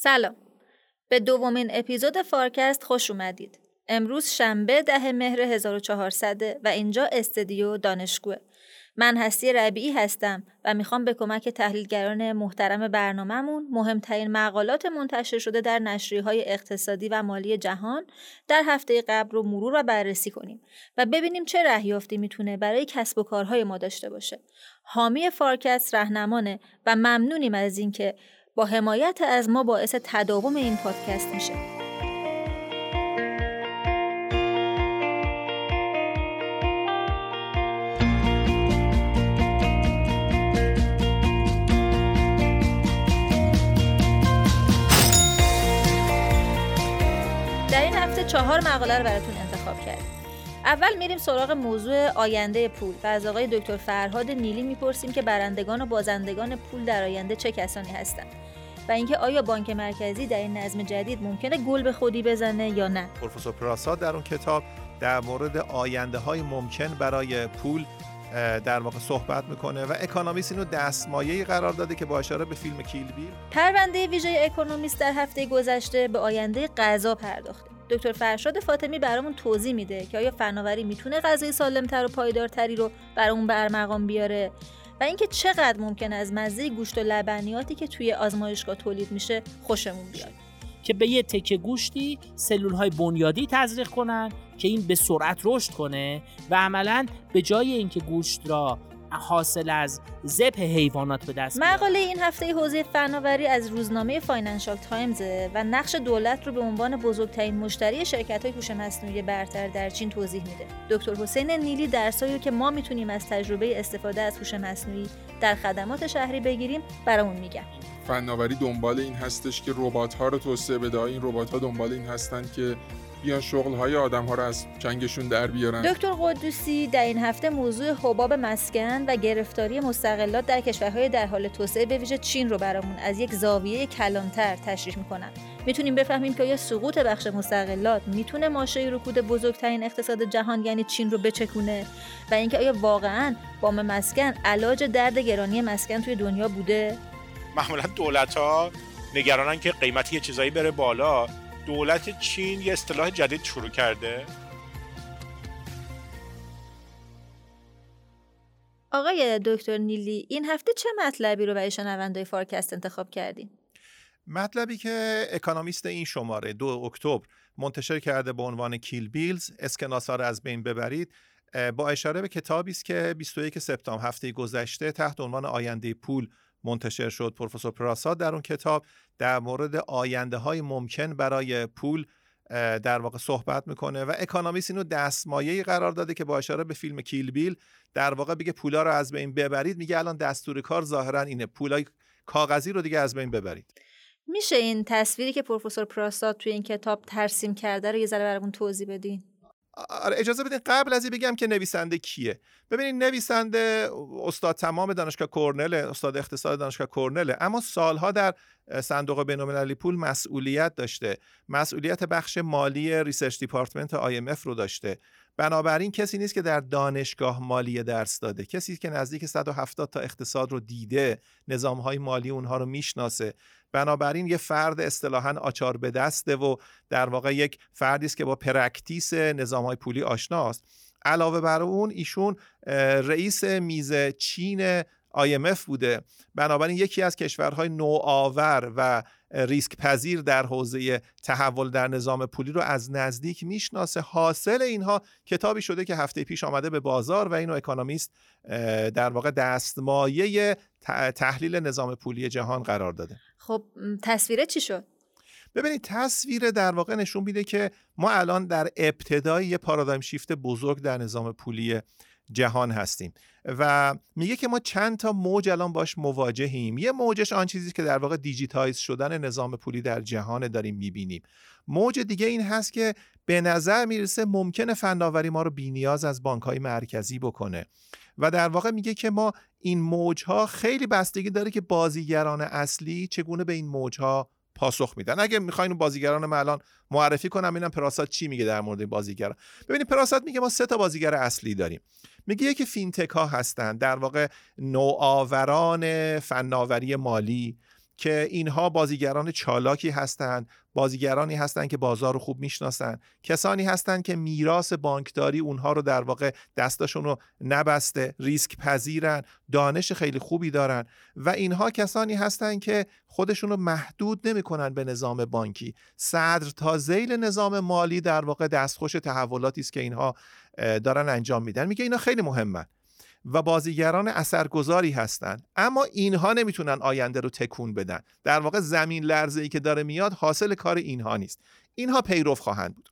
سلام. به دومین اپیزود فارکست خوش اومدید. امروز شنبه ده مهر 1400 و اینجا استدیو دانشگوه. من هستی ربیعی هستم و می‌خوام به کمک تحلیلگران محترم برنامهمون مهمترین مقالات منتشر شده در نشریه های اقتصادی و مالی جهان در هفته قبل رو مرور و بررسی کنیم و ببینیم چه رهیافتی می‌تونه برای کسب و کارهای ما داشته باشه. حامی فارکست رهنمانه و ممنونیم از اینکه با حمایت از ما باعث تداوم این پادکست میشه. در این هفته چهار مقاله رو براتون انتخاب کردیم. اول میریم سراغ موضوع آینده پول و از آقای دکتر فرهاد نیلی می‌پرسیم که برندگان و بازندگان پول در آینده چه کسانی هستند. و اینکه آیا بانک مرکزی در این نظم جدید ممکنه گل به خودی بزنه یا نه؟ پروفسور پراساد در اون کتاب در مورد آینده های ممکن برای پول در واقع صحبت می‌کنه و اکونومیست اینو دستمایه قرار داده که با اشاره به فیلم کیل بیل. پرونده ویژه اکونومیست در هفته گذشته به آینده غذا پرداخته. دکتر فرشاد فاطمی برامون توضیح میده که آیا فناوری می‌تونه غذای سالمتر و پایدارتری رو برامون برمقام بیاره. و اینکه چقدر ممکنه از مزه گوشت و لبنیاتی که توی آزمایشگاه تولید میشه خوشمون بیاد. که به یه تکه گوشتی سلول های بنیادی تزریق کنن که این به سرعت رشد کنه و عملا به جای اینکه گوشت را حاصل از ذبح حیوانات به دست مقاله این هفته حوزه فناوری از روزنامه فاینانشال تایمز و نقش دولت رو به عنوان بزرگترین مشتری شرکت های هوش مصنوعی برتر در چین توضیح میده. دکتر حسین نیلی درسایی که ما می‌تونیم از تجربه استفاده از هوش مصنوعی در خدمات شهری بگیریم برامون میگن. فناوری دنبال این هستش که ربات ها رو توسعه بده. این ربات ها دنبال این هستن که بیان شغل های آدم ها رو از چنگشون در بیارن؟ دکتر قدوسی در این هفته موضوع حباب مسکن و گرفتاری مستقلات در کشورهای در حال توسعه به ویژه چین رو برامون از یک زاویه کلانتر تشریح می‌کنن. می‌تونیم بفهمیم که آیا سقوط بخش مستقلات می‌تونه ماشه رکود بزرگترین اقتصاد جهان یعنی چین رو بچکونه؟ و اینکه آیا واقعا وام مسکن علاج درد گرانی مسکن توی دنیا بوده؟ معمولا دولت ها نگرانن که قیمتی یه چیزایی بره بالا. دولت چین یه اصطلاح جدید شروع کرده آقای دکتر نیلی این هفته چه مطلبی رو برای شنوندای فارکست انتخاب کردین؟ مطلبی که اکانومیست این شماره دو اکتبر منتشر کرده به عنوان کیل بیلز اسکناسا رو از بین ببرید با اشاره به کتابی است که 21 سپتامبر هفته گذشته تحت عنوان آینده پول منتشر شد. پروفسور پراساد در اون کتاب در مورد آینده های ممکن برای پول در واقع صحبت می‌کنه و اکانومیست اینو دستمایه قرار داده که با اشاره به فیلم کیل بیل در واقع بگه پولا رو از بین ببرید. میگه الان دستور کار ظاهرا اینه. پولای کاغذی رو دیگه از بین ببرید. میشه این تصویری که پروفسور پراساد توی این کتاب ترسیم کرده رو یه ذره برامون توضیح بدین؟ اجازه بدین قبل از این بگم که نویسنده کیه. ببینید نویسنده استاد تمام دانشگاه کرنل استاد اقتصاد دانشگاه کرنل اما سالها در صندوق بین‌المللی پول مسئولیت داشته. مسئولیت بخش مالی research department IMF رو داشته. بنابراین کسی نیست که در دانشگاه مالی درس داده. کسی که نزدیک 170 تا اقتصاد رو دیده نظامهای مالی اونها رو می‌شناسه. بنابراین یه فرد اصطلاحا آچار به دسته و در واقع یک فردی است که با practice نظامهای پولی آشناست. علاوه بر اون ایشون رئیس میز چین IMF بوده. بنابراین یکی از کشورهای نوآور و ریسک پذیر در حوزه تحول در نظام پولی رو از نزدیک می‌شناسه. حاصل اینها کتابی شده که هفته پیش آمده به بازار و اینو اکانومیست در واقع دستمایه تحلیل نظام پولی جهان قرار داده. خب تصویره چی شد؟ ببینید تصویر در واقع نشون میده که ما الان در ابتدای یه پارادایم شیفت بزرگ در نظام پولی جهان هستیم و میگه که ما چند تا موج الان باش مواجهیم. یه موجش آن چیزی که در واقع دیجیتایز شدن نظام پولی در جهان داریم می‌بینیم. موج دیگه این هست که به نظر می‌رسه ممکنه فناوری ما رو بینیاز از بانک های مرکزی بکنه و در واقع میگه که ما این موج ها خیلی بستگی داره که بازیگران اصلی چگونه به این موج ها پاسخ میدن. اگه می‌خواین بازیگران من الان معرفی کنم ببینم پراسات چی میگه در مورد بازیگران ببینید پراسات میگه ما سه تا بازیگر اصلی داریم. میگه یکی فینتک ها هستن در واقع نوآوران فناوری مالی که اینها بازیگران چالاکی هستند بازیگرانی هستند که بازار رو خوب می‌شناسن. کسانی هستند که میراث بانکداری اونها رو در واقع دستاشون رو نبسته ریسک پذیرن دانش خیلی خوبی دارن و اینها کسانی هستند که خودشون رو محدود نمی‌کنن به نظام بانکی. صدر تا زیل نظام مالی در واقع دستخوش تحولاتی است که اینها دارن انجام میدن. میگه اینا خیلی مهمن. و بازیگران اثرگذاری هستند. اما اینها نمی‌تونن آینده رو تکون بدن. در واقع زمین لرزه ای که داره میاد حاصل کار اینها نیست. اینها پیرو خواهند بود.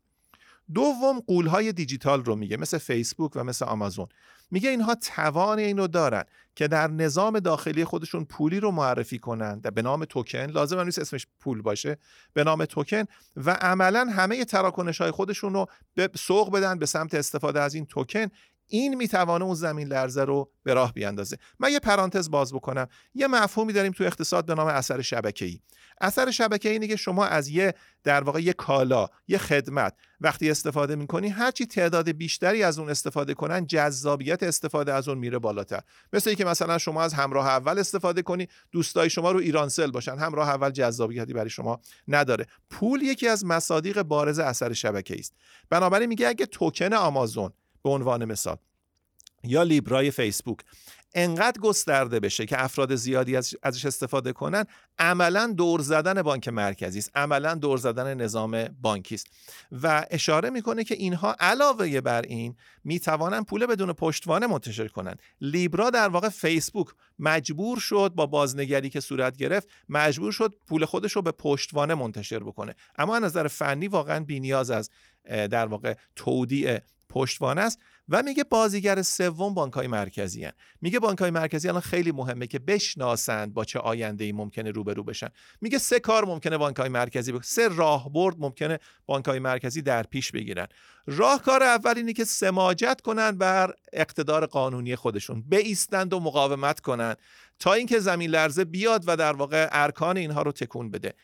دوم قولهای دیجیتال رو میگه مثل فیسبوک و مثل آمازون. میگه اینها توان این رو دارن که در نظام داخلی خودشون پولی رو معرفی کنند به نام توکن لازم نیست اسمش پول باشه به نام توکن. و عملا همه تراکنش های خودشون رو به سوق بدن به سمت استفاده از این توکن. این می‌توانه اون زمین لرزه رو به راه بیاندازه. من یه پرانتز باز بکنم. یه مفهومی داریم تو اقتصاد به نام اثر شبکه‌ای. اثر شبکه‌ای اینه که شما از یه در واقع یه کالا یه خدمت وقتی استفاده می‌کنی هرچی تعداد بیشتری از اون استفاده کنن جذابیت استفاده از اون میره بالاتر. مثل که مثلا شما از همراه اول استفاده کنی دوستای شما رو ایرانسل باشن. همراه اول جذابیتی برای شما نداره. پول یکی از مصادیق بارز اثر شبکه‌ای است. بنابراین میگه اگه توکن آمازون به عنوان مثال. یا لیبرای فیسبوک. انقدر گسترده بشه که افراد زیادی ازش استفاده کنن عملا دور زدن بانک مرکزی است. عملا دور زدن نظام بانکی است. و اشاره می‌کنه که اینها علاوه بر این می‌توانن پول بدون پشتوانه منتشر کنند لیبرا در واقع فیسبوک مجبور شد با بازنگری که صورت گرفت مجبور شد پول خودش رو به پشتوانه منتشر بکنه. اما از نظر فنی واقعا بینیاز از در واقع تودیع پشتوانه است. و میگه بازیگر سوم بانک های مرکزی هن. میگه بانک های مرکزی الان خیلی مهمه که بشناسند با چه آینده ای ممکنه روبرو بشن. میگه سه کار ممکنه بانک های مرکزی بکنن سه راهبرد ممکنه بانک های مرکزی در پیش بگیرن. راهکار اول اینه که سماجت کنند بر اقتدار قانونی خودشون. بیستند و مقاومت کنند تا اینکه زمین لرزه بیاد و در واقع ارکان اینها رو تکون بده.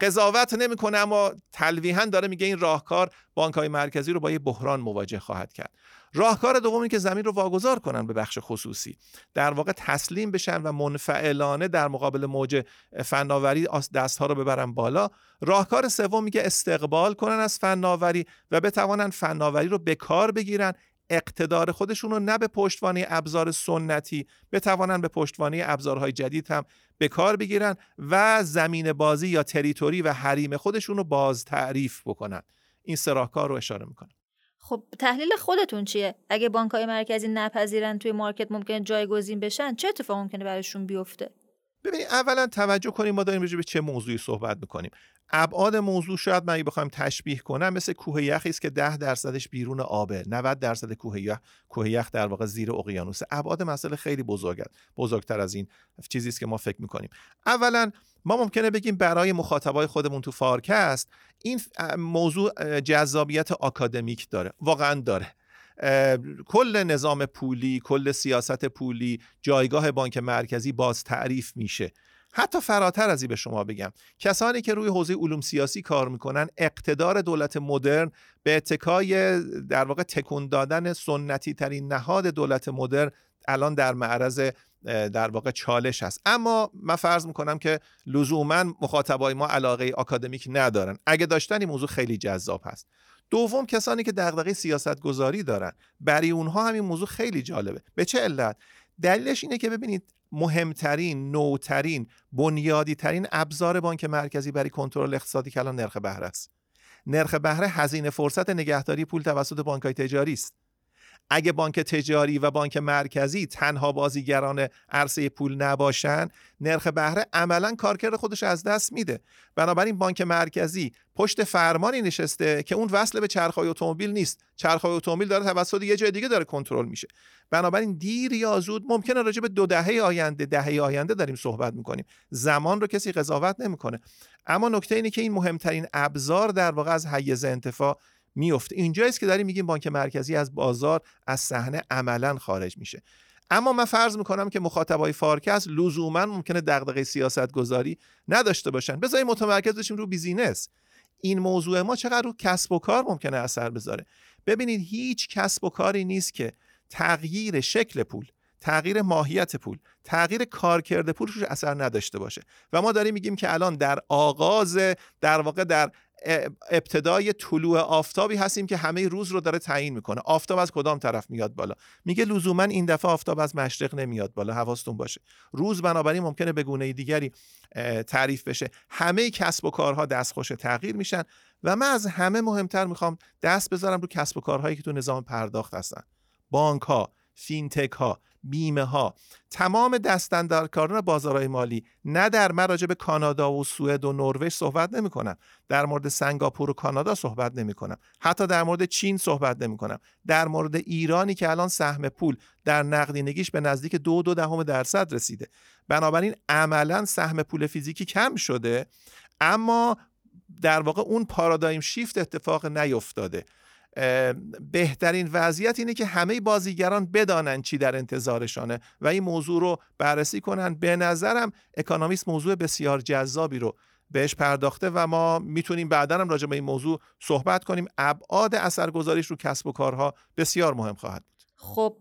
قضاوت نمی‌کنه اما تلویحا داره میگه این راهکار بانک های مرکزی رو با یه بحران مواجه خواهد کرد. راهکار دومی که زمین رو واگذار کنن به بخش خصوصی. در واقع تسلیم بشن و منفعلانه در مقابل موج فناوری دستها رو ببرن بالا. راهکار سوم میگه استقبال کنن از فناوری و بتوانن فناوری رو به کار بگیرن. اقتدار خودشون رو نه به پشتوانه ابزار سنتی بتوانن به پشتوانه ابزارهای جدید هم به کار بگیرن و زمین بازی یا تریتوری و حریم خودشون رو باز تعریف بکنن. این سراهکار رو اشاره می‌کنه خب تحلیل خودتون چیه؟ اگه بانک های مرکزی نپذیرن توی مارکت ممکنه جایگزین بشن چه اتفاق ممکنه براشون بیفته؟ ببینید اولا توجه کنیم ما داریم به چه موضوعی صحبت می‌کنیم. ابعاد موضوع شاید من بخوایم تشبیه کنم مثل کوه یخی است که 10 درصدش بیرون آبه. 90 درصد کوه یخ کوه یخ در واقع زیر اقیانوس. ابعاد مسئله خیلی بزرگه بزرگتر از این چیزی است که ما فکر می‌کنیم. اولا ما ممکنه بگیم برای مخاطبای خودمون تو فارکست این موضوع جذابیت آکادمیک داره. واقعا داره. کل نظام پولی کل سیاست پولی جایگاه بانک مرکزی باز تعریف میشه. حتی فراتر از این به شما بگم. کسانی که روی حوزه علوم سیاسی کار می‌کنن اقتدار دولت مدرن به اتکای در واقع تکون دادن سنتی ترین نهاد دولت مدرن الان در معرض در واقع چالش هست اما من فرض می‌کنم که لزوما مخاطبای ما علاقه آکادمیک ندارن. اگه داشتن این موضوع خیلی جذاب هست. دوم کسانی که دغدغه سیاست گذاری دارن. برای اونها همین موضوع خیلی جالبه. به چه علت؟ دلیلش اینه که ببینید مهمترین نوترین بنیادی ترین ابزار بانک مرکزی برای کنترل اقتصادی که نرخ بهره است. نرخ بهره هزینه فرصت نگهداری پول توسط بانک تجاری است. اگه بانک تجاری و بانک مرکزی تنها بازیگران عرصه پول نباشن نرخ بهره عملا کارکرد خودش از دست میده. بنابراین بانک مرکزی پشت فرمانی نشسته که اون وصل به چرخهای اتومبیل نیست. چرخهای اتومبیل داره توسط یه جای دیگه داره کنترل میشه. بنابراین دیر یا زود ممکنه راجع به دو دهه آینده دهه آینده داریم صحبت می‌کنیم. زمان رو کسی قضاوت نمی‌کنه. اما نکته اینه که این مهمترین ابزار در واقع از حیز انتفاع میفته اینجاست که داریم میگیم بانک مرکزی از بازار از صحنه عملا خارج میشه. اما من فرض می‌کنم که مخاطبای فارکست لزوما ممکنه دغدغه سیاست گذاری نداشته باشن. بذاریم متمرکز بشیم رو business. این موضوع ما چقدر رو کسب و کار ممکنه اثر بذاره؟ ببینید هیچ کسب و کاری نیست که تغییر شکل پول تغییر ماهیت پول تغییر کارکرد پول روش اثر نداشته باشه. و ما داریم میگیم که الان در آغاز در واقع در ابتدای طلوع آفتابی هستیم که همه روز رو داره تعیین می‌کنه. آفتاب از کدام طرف میاد بالا؟ میگه لزوما این دفعه آفتاب از مشرق نمیاد بالا حواستون باشه. روز بنابراین ممکنه به گونه دیگری تعریف بشه. همه کسب و کارها دستخوش تغییر میشن. و من از همه مهمتر می‌خوام دست بذارم رو کسب و کارهایی که تو نظام پرداخت هستن. بانک ها فینتک ها بیمه ها تمام دستندرکاران بازارهای مالی نه در من راجع به کانادا و سوئد و نروژ صحبت نمی کنم در مورد سنگاپور و کانادا صحبت نمی کنم حتی در مورد چین صحبت نمی کنم در مورد ایرانی که الان سهم پول در نقدینگیش به نزدیک دو دو دهم درصد رسیده. بنابراین عملا سهم پول فیزیکی کم شده اما در واقع اون پارادایم شیفت اتفاق نیفتاده. بهترین وضعیت اینه که همه بازیگران بدانن چی در انتظارشانه و این موضوع رو بررسی کنن. به نظرم اکانومیست موضوع بسیار جذابی رو بهش پرداخته و ما می‌تونیم بعدا هم راجع به این موضوع صحبت کنیم. ابعاد اثرگذاریش رو کسب و کارها بسیار مهم خواهد خب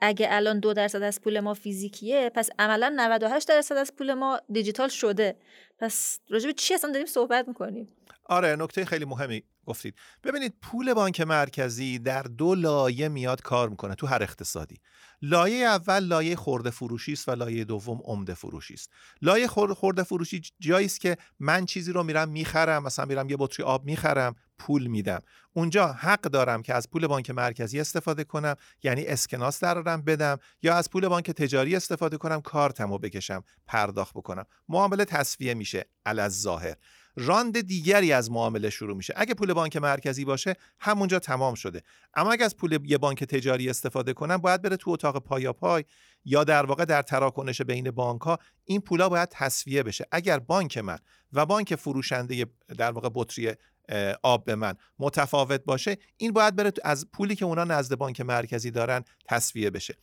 اگه الان دو درصد از پول ما فیزیکیه پس عملا 98 درصد از پول ما دیجیتال شده. پس راجع به چی اصلا داریم صحبت می‌کنیم؟ آره نکته خیلی مهمی گفتید. ببینید پول بانک مرکزی در دو لایه میاد کار می‌کنه تو هر اقتصادی. لایه اول لایه خورده فروشی است و لایه دوم عمده فروشی است. لایه خورده فروشی جایی است که من چیزی رو میرم می‌خرم مثلا میرم یه بطری آب می‌خرم پول میدم. اونجا حق دارم که از پول بانک مرکزی استفاده کنم یعنی اسکناس درارم بدم یا از پول بانک تجاری استفاده کنم کارتمو بکشم پرداخت بکنم. معامله تصفیه میشه ظاهر راند دیگری از معامله شروع میشه. اگه پول بانک مرکزی باشه همونجا تمام شده. اما اگه از پول یه بانک تجاری استفاده کنم باید بره تو اتاق پایا پای یا در واقع در تراکنش بین بانک ها این پولا باید تصفیه بشه. اگر بانک من و بانک فروشنده در واقع بطری آب به من. متفاوت باشه. این باید بره از پولی که اونا نزد بانک مرکزی دارن تصفیه بشه.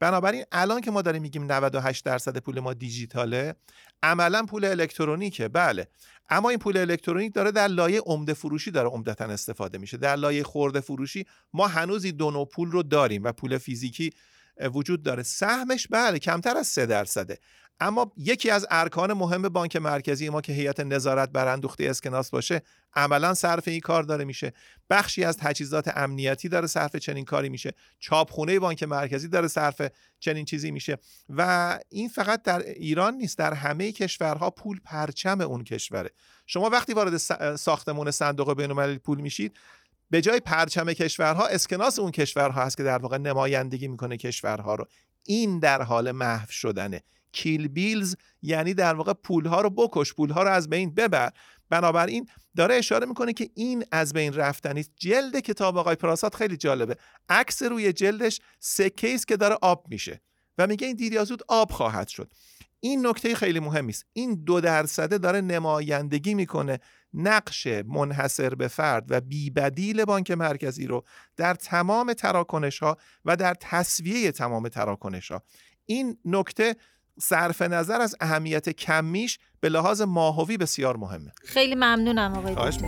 بنابراین الان که ما داریم میگیم 98 درصد پول ما دیجیتاله عملا پول الکترونیکه. بله. اما این پول الکترونیک داره در لایه عمده فروشی داره عمدتا استفاده میشه. در لایه خورده فروشی ما هنوز این پول رو داریم و پول فیزیکی وجود داره. سهمش بله کمتر از 3 درصده. اما یکی از ارکان مهم بانک مرکزی ما که هیئت نظارت بر اندوخته اسکناس باشه عملا صرف این کار داره میشه. بخشی از تجهیزات امنیتی داره صرف چنین کاری میشه. چاپخونه بانک مرکزی داره صرف چنین چیزی میشه. و این فقط در ایران نیست در همه کشورها پول پرچم اون کشوره. شما وقتی وارد ساختمون صندوق بین‌المللی پول میشید به جای پرچم کشورها اسکناس اون کشورها هست که در واقع نمایندگی می‌کنه کشورها رو. این در حال محو شدنه. کیل بیلز یعنی در واقع پولها رو بکش پولها رو از بین ببر. بنابراین داره اشاره می‌کنه که این از بین رفتنی جلد کتاب آقای پراسات خیلی جالبه. عکس روی جلدش سکه است که داره آب میشه و میگه این دیر زود آب خواهد شد. این نکته خیلی مهمی است این دو درصده داره نمایندگی می‌کنه نقش منحصر به فرد و بیبدیل بانک مرکزی رو در تمام تراکنش ها و در تصویه تمام تراکنش ها این نکته صرف نظر از اهمیت کمیش به لحاظ ماهوی بسیار مهمه. خیلی ممنونم آقای خواهش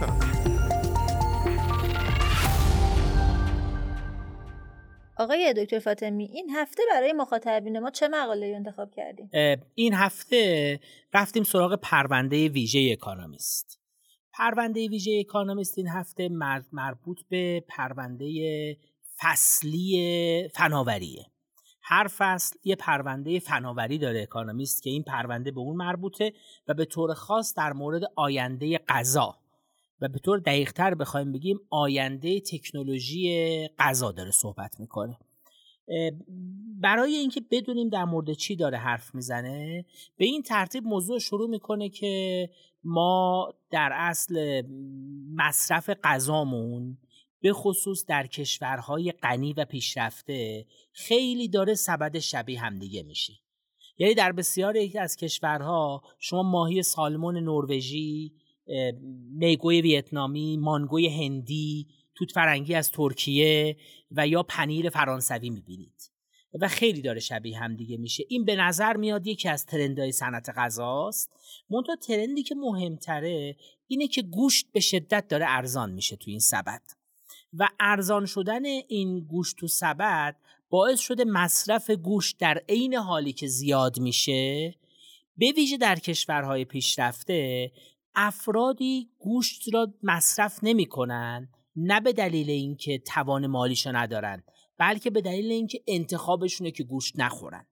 آقای دکتر فاطمی این هفته برای مخاطبین ما چه مقاله انتخاب کردین؟ این هفته رفتیم سراغ پرونده ویژه اکانومیست. پرونده ویژه اکانومیست این هفته مربوط به پرونده فصلی فناوریه. هر فصل یه پرونده فناوری داره اکانومیست که این پرونده به اون مربوطه و به طور خاص در مورد آینده غذا. و به طور دقیقتر بخوایم بگیم آینده تکنولوژی غذا داره صحبت می‌کنه. برای اینکه بدونیم در مورد چی داره حرف می‌زنه به این ترتیب موضوع شروع می‌کنه که ما در اصل مصرف غذامون به خصوص در کشورهای غنی و پیشرفته خیلی داره سبد شبیه همدیگه میشه. یعنی در بسیار یکی از کشورها شما ماهی سالمون نروژی میگوی ویتنامی مانگوی هندی توت فرنگی از ترکیه و یا پنیر فرانسوی می‌بینید. و خیلی داره شبیه هم دیگه میشه. این به نظر میاد یکی از ترندهای صنعت غذاست. منتها ترندی که مهمتره اینه که گوشت به شدت داره ارزان میشه تو این سبد. و ارزان شدن این گوشت و سبد باعث شده مصرف گوشت در عین حالی که زیاد میشه به ویژه در کشورهای پیشرفته افرادی گوشت را مصرف نمی‌کنن نه به دلیل اینکه توان مالیشو ندارن بلکه به دلیل اینکه انتخابشونه که گوشت نخورن.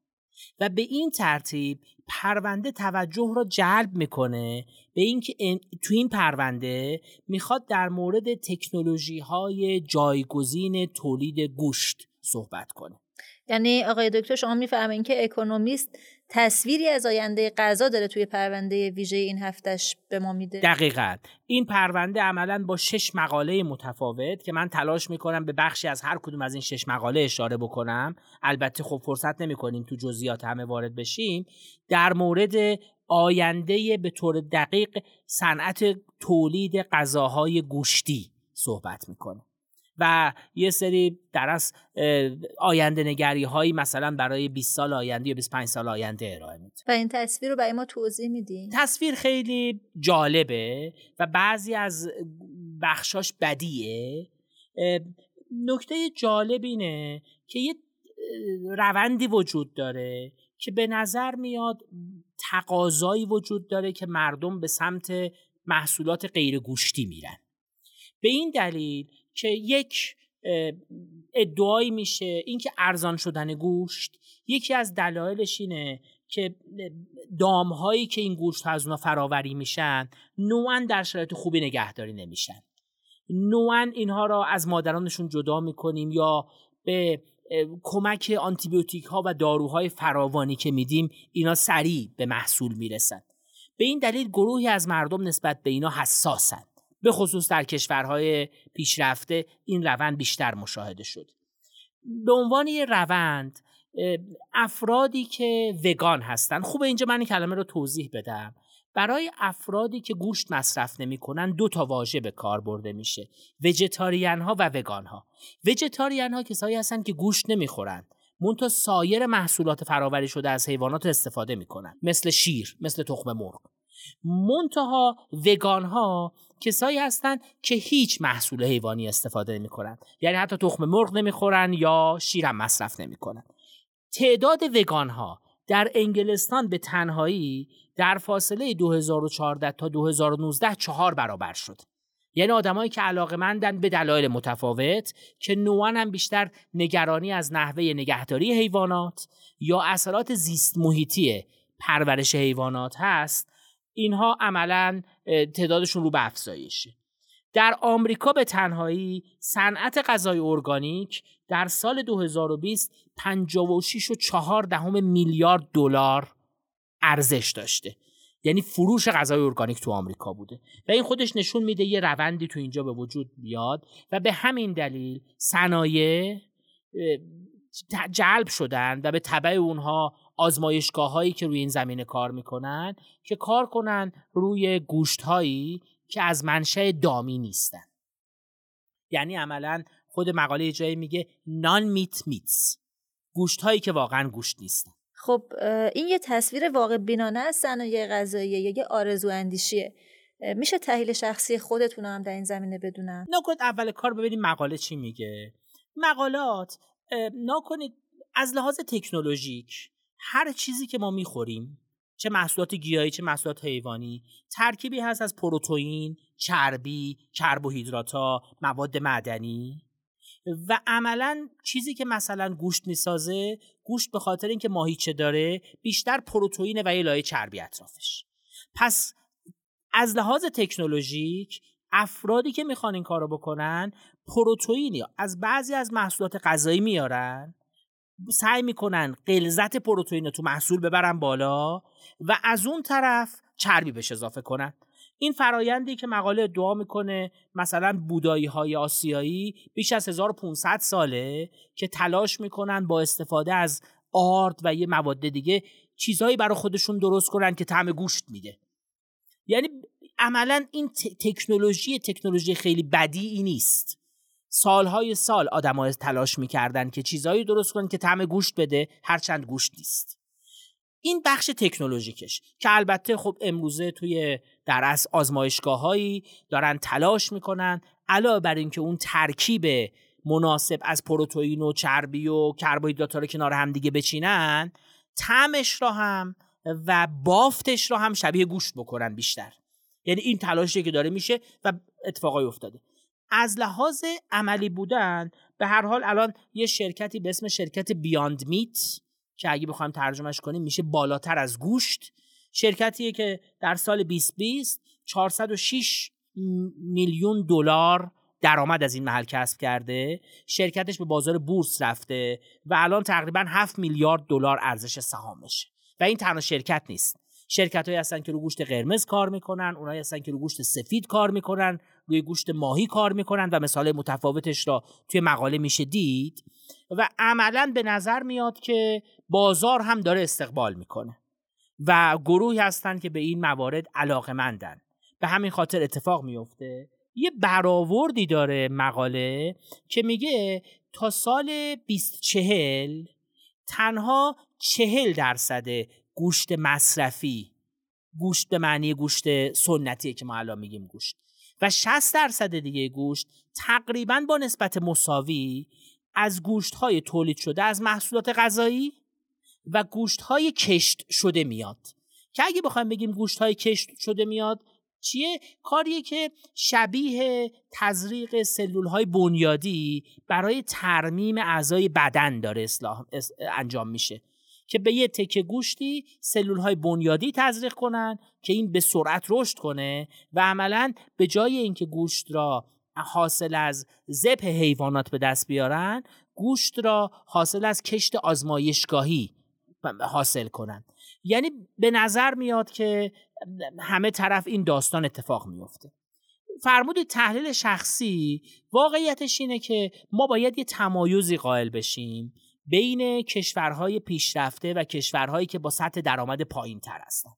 و به این ترتیب پرونده توجه را جلب می‌کنه به اینکه تو این پرونده می‌خواد در مورد تکنولوژی های جایگزین تولید گوشت صحبت کنه. یعنی آقای دکتر شما می‌فهمین که اکونومیست تصویری از آینده غذا داره توی پرونده ویژه این هفتش به ما میده؟ دقیقا. این پرونده عملا با شش مقاله متفاوت که من تلاش می‌کنم به بخشی از هر کدوم از این شش مقاله اشاره بکنم. البته خب فرصت نمی‌کنیم تو جزئیات همه وارد بشیم. در مورد آینده به طور دقیق صنعت تولید غذاهای گوشتی صحبت می‌کنه و یه سری در از آینده نگری هایی مثلا برای 20 سال آینده یا 25 سال آینده ارائه میده. و این تصویر رو برای ما توضیح میدین تصویر خیلی جالبه و بعضی از بخشاش بدیه. نکته جالب اینه که یه روندی وجود داره که به نظر میاد تقاضایی وجود داره که مردم به سمت محصولات غیر گوشتی میرن. به این دلیل که یک ادعایی میشه اینکه ارزان شدن گوشت یکی از دلایلش اینه که دامهایی که این گوشت از اونا فراوری میشن نوعا در شرایط خوبی نگهداری نمیشن. نوعا اینها را از مادرانشون جدا می‌کنیم یا به کمک آنتیبیوتیک ها و داروهای فراوانی که میدیم اینا سریع به محصول می‌رسن. به این دلیل گروهی از مردم نسبت به اینا حساسن. به خصوص در کشورهای پیشرفته این روند بیشتر مشاهده شد. به عنوان یه روند افرادی که وگان هستن خوبه اینجا من این کلمه رو توضیح بدم. برای افرادی که گوشت مصرف نمی‌کنن دو تا واژه به کار برده میشه. وجتارین ها و وگان ها وجتارین ها کسایی هستن که گوشت نمی‌خورن. مونتا سایر محصولات فراوری شده از حیوانات استفاده می‌کنن. مثل شیر مثل تخم مرغ. منتها وگان ها کسایی هستند که هیچ محصول حیوانی استفاده نمی کنند یعنی حتی تخم مرغ نمی‌خورن یا شیر هم مصرف نمی کنند تعداد وگان ها در انگلستان به تنهایی در فاصله 2014 تا 2019 چهار برابر شد. یعنی آدمایی که علاقمندن به دلایل متفاوت که نوعا هم بیشتر نگرانی از نحوه نگهداری حیوانات یا اثرات زیست محیطی پرورش حیوانات هست اینها عملا تعدادشون رو به افزایشه. در آمریکا به تنهایی صنعت غذای ارگانیک در سال 2020 56 و 4 دهم میلیارد دلار ارزش داشته. یعنی فروش غذای ارگانیک تو آمریکا بوده. و این خودش نشون میده یه روندی تو اینجا به وجود بیاد و به همین دلیل صنایع جلب شدن و به طبع اونها آزمایشگاه هایی که روی این زمینه کار می‌کنن که کار کنن روی گوشت هایی که از منشأ دامی نیستن. یعنی عملا خود مقاله جایی میگه نان میت میتس. گوشت هایی که واقعا گوشت نیستن. خب این یه تصویر واقع بینانه از صنایع غذایی یا یه آرزو اندیشیه. میشه تحلیل شخصی خودتون هم در این زمینه بدونم نکنید اول کار ببینیم مقاله چی میگه. مقالات نکنید از لحاظ تکنولوژیک هر چیزی که ما می‌خوریم چه محصولات گیاهی چه محصولات حیوانی ترکیبی هست از پروتئین، چربی، کربوهیدرات مواد معدنی. و عملا چیزی که مثلا گوشت می‌سازه گوشت به خاطر اینکه ماهیچه داره بیشتر پروتئین و یه لایه چربی اطرافش. پس از لحاظ تکنولوژیک افرادی که می‌خوان این کارو بکنن پروتئینی از بعضی از محصولات غذایی میارن. سعی می‌کنن غلظت پروتئین تو محصول ببرن بالا و از اون طرف چربی بهش اضافه کنن. این فرایندی که مقاله ادعا می‌کنه مثلا بودایی های آسیایی بیش از 1500 ساله که تلاش می‌کنن با استفاده از آرد و یه مواد دیگه چیزهایی برای خودشون درست کنن که طعم گوشت میده. یعنی عملا این تکنولوژی تکنولوژی خیلی بدی نیست. سالهای سال آدمای تلاش می‌کردن که چیزهایی درست کنن که طعم گوشت بده هرچند گوشت نیست. این بخش تکنولوژیکش که البته خب امروزه توی در از آزمایشگاه هایی دارن تلاش می‌کنن علاوه بر اینکه اون ترکیب مناسب از پروتئین و چربی و کربوهیدرات رو کنار هم دیگه بچینن طعمش را هم و بافتش را هم شبیه گوشت بکنن بیشتر. یعنی این تلاشی که داره میشه و اتفاقای افتاده. از لحاظ عملی بودن به هر حال الان یه شرکتی به اسم شرکت بیاند میت که اگه بخوایم ترجمهش کنیم میشه بالاتر از گوشت. شرکتیه که در سال 2020 406 میلیون دلار درآمد از این محل کسب کرده. شرکتش به بازار بورس رفته و الان تقریبا 7 میلیارد دلار ارزش سهامشه. و این تنها شرکت نیست. شرکت هایی هستن که رو گوشت قرمز کار می‌کنن اونایی هستن که رو گوشت سفید کار می‌کنن روی گوشت ماهی کار می‌کنن و مثال متفاوتش را توی مقاله میشه دید و عملا به نظر میاد که بازار هم داره استقبال می‌کنه و گروهی هستن که به این موارد علاقه مندن به همین خاطر اتفاق میفته یه برآوردی داره مقاله که میگه تا سال 2040 تنها چهل درصد گوشت مصرفی. گوشت به معنی گوشت سنتیه که ما الان میگیم گوشت. و 60 درصد دیگه گوشت تقریبا با نسبت مساوی از گوشت های تولید شده از محصولات غذایی و گوشت های کشت شده میاد. که اگه بخوایم بگیم گوشت های کشت شده میاد چیه؟ کاریه که شبیه تزریق سلول های بنیادی برای ترمیم اعضای بدن داره انجام میشه. که به یه تکه گوشتی سلول های بنیادی تزریق کنن که این به سرعت رشد کنه و عملا به جای اینکه گوشت را حاصل از ذبح حیوانات به دست بیارن گوشت را حاصل از کشت آزمایشگاهی حاصل کنن. یعنی به نظر میاد که همه طرف این داستان اتفاق میفته فرمود تحلیل شخصی واقعیتش اینه که ما باید یه تمایزی قائل بشیم بین کشورهای پیشرفته و کشورهایی که با سطح درآمد پایین تر هستن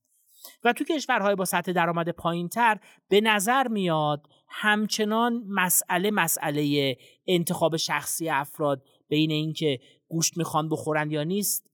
و تو کشورهای با سطح درآمد پایین تر به نظر میاد همچنان مسئله مسئله انتخاب شخصی افراد بین اینکه گوشت می‌خوان بخورن یا نیست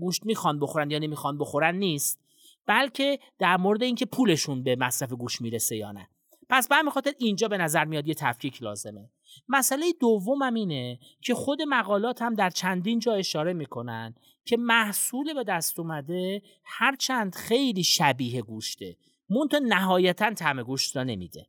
گوشت می‌خوان بخورن یا نمی‌خوان بخورن نیست بلکه در مورد اینکه پولشون به مصرف گوشت می‌رسه یا نه. پس به خاطر اینجا به نظر میاد یه تفکیک لازمه. مسئله دومم اینه که خود مقالات هم در چندین جا اشاره می‌کنن که محصول به دست اومده هرچند خیلی شبیه گوشته. مونتا نهایتا طعم گوشت را نمیده.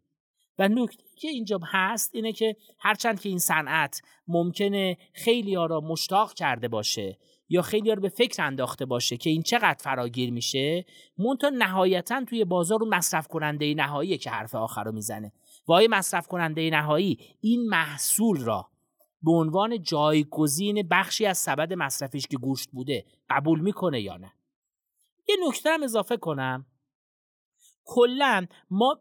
و نکته که اینجا هست اینه که هرچند که این صنعت ممکنه خیلی ها را مشتاق کرده باشه یا خیلی رو به فکر انداخته باشه که این چقدر فراگیر میشه مونتا نهایتا توی بازار اون مصرف کننده نهایی که حرف آخر رو می‌زنه. وای مصرف کننده نهایی این محصول را به عنوان جایگزین بخشی از سبد مصرفیش که گوشت بوده قبول می‌کنه یا نه. یه نکته هم اضافه کنم. کلا ما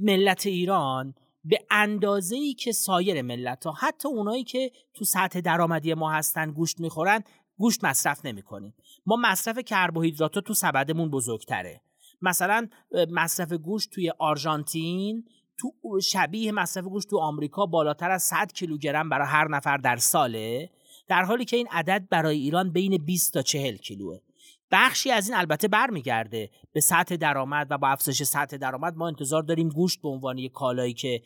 ملت ایران به اندازه ای که سایر ملت ها حتی اونایی که تو سطح درآمدی ما هستن گوشت می‌خورن گوشت مصرف نمی‌کنیم. ما مصرف کربوهیدرات تو سبدمون بزرگتره. مثلا مصرف گوشت توی آرژانتین تو شبیه مصرف گوشت تو آمریکا بالاتر از 100 کیلوگرم برای هر نفر در ساله در حالی که این عدد برای ایران بین 20 تا 40 کیلوه. بخشی از این البته برمیگرده. به سطح درآمد و با افزایش سطح درآمد ما انتظار داریم گوشت به عنوان یک کالایی که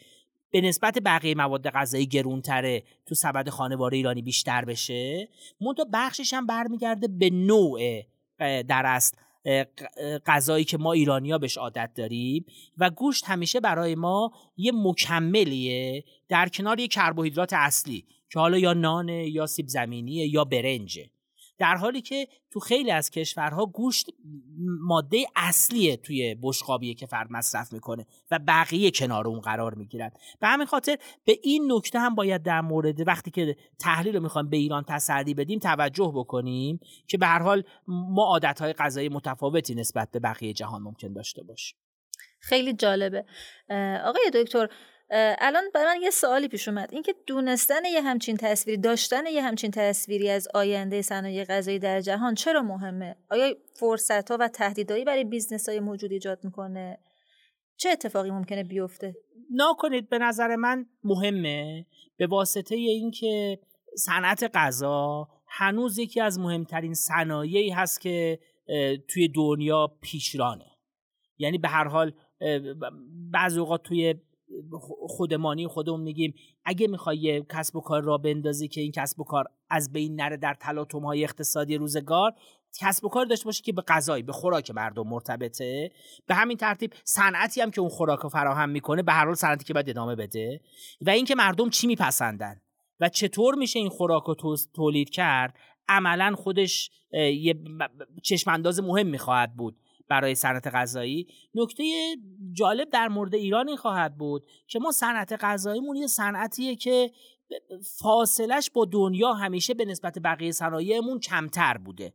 به نسبت بقیه مواد غذایی گرونتره تو سبد خانوار ایرانی بیشتر بشه منتها بخشش هم برمیگرده به نوع در است غذایی که ما ایرانیا بهش عادت داریم و گوشت همیشه برای ما یه مکملیه در کنار یه کربوهیدرات اصلی که حالا یا نانه یا سیب زمینیه یا برنجه. در حالی که تو خیلی از کشورها گوشت ماده اصلیه توی بشقابیه که فرد مصرف می‌کنه و بقیه کنار اون قرار می‌گیرن. به همین خاطر به این نکته هم باید در مورد وقتی که تحلیل رو می‌خوایم به ایران تسری بدیم توجه بکنیم که به هر حال ما عادتهای غذایی متفاوتی نسبت به بقیه جهان ممکن داشته باشیم. خیلی جالبه. آقای دکتر الان برای من یه سوالی پیش اومد. اینکه دونستن یه همچین تصویری داشتن یه همچین تصویری از آینده صنایع غذایی در جهان چرا مهمه؟ آیا فرصت ها و تهدیدهایی برای business های موجود ایجاد می‌کنه؟ چه اتفاقی ممکنه بیفته؟ نه ببینید به نظر من مهمه. به واسطه اینکه صنعت غذا هنوز یکی از مهمترین صنایعی هست که توی دنیا پیشرانه. یعنی به هر حال بعضی اوقات توی خودمانی خودمون میگیم. اگه می‌خوای کسب و کار را بندازی که این کسب و کار از بین نره در تلاطم های اقتصادی روزگار کسب و کار داشته باشه که به غذایی به خوراک مردم مرتبطه. به همین ترتیب صنعتی هم که اون خوراک رو فراهم می‌کنه به هر حال صنعتی که باید ادامه بده. و اینکه مردم چی میپسندن؟ و چطور میشه این خوراک رو تولید کرد؟ عملا خودش یه چشمانداز مهم می‌خواهد بود. برای صنعت غذایی نکته جالب در مورد ایران این خواهد بود که ما صنعت غذاییمون یه صنعتیه که فاصلش با دنیا همیشه به نسبت بقیه صنایعمون کمتر بوده.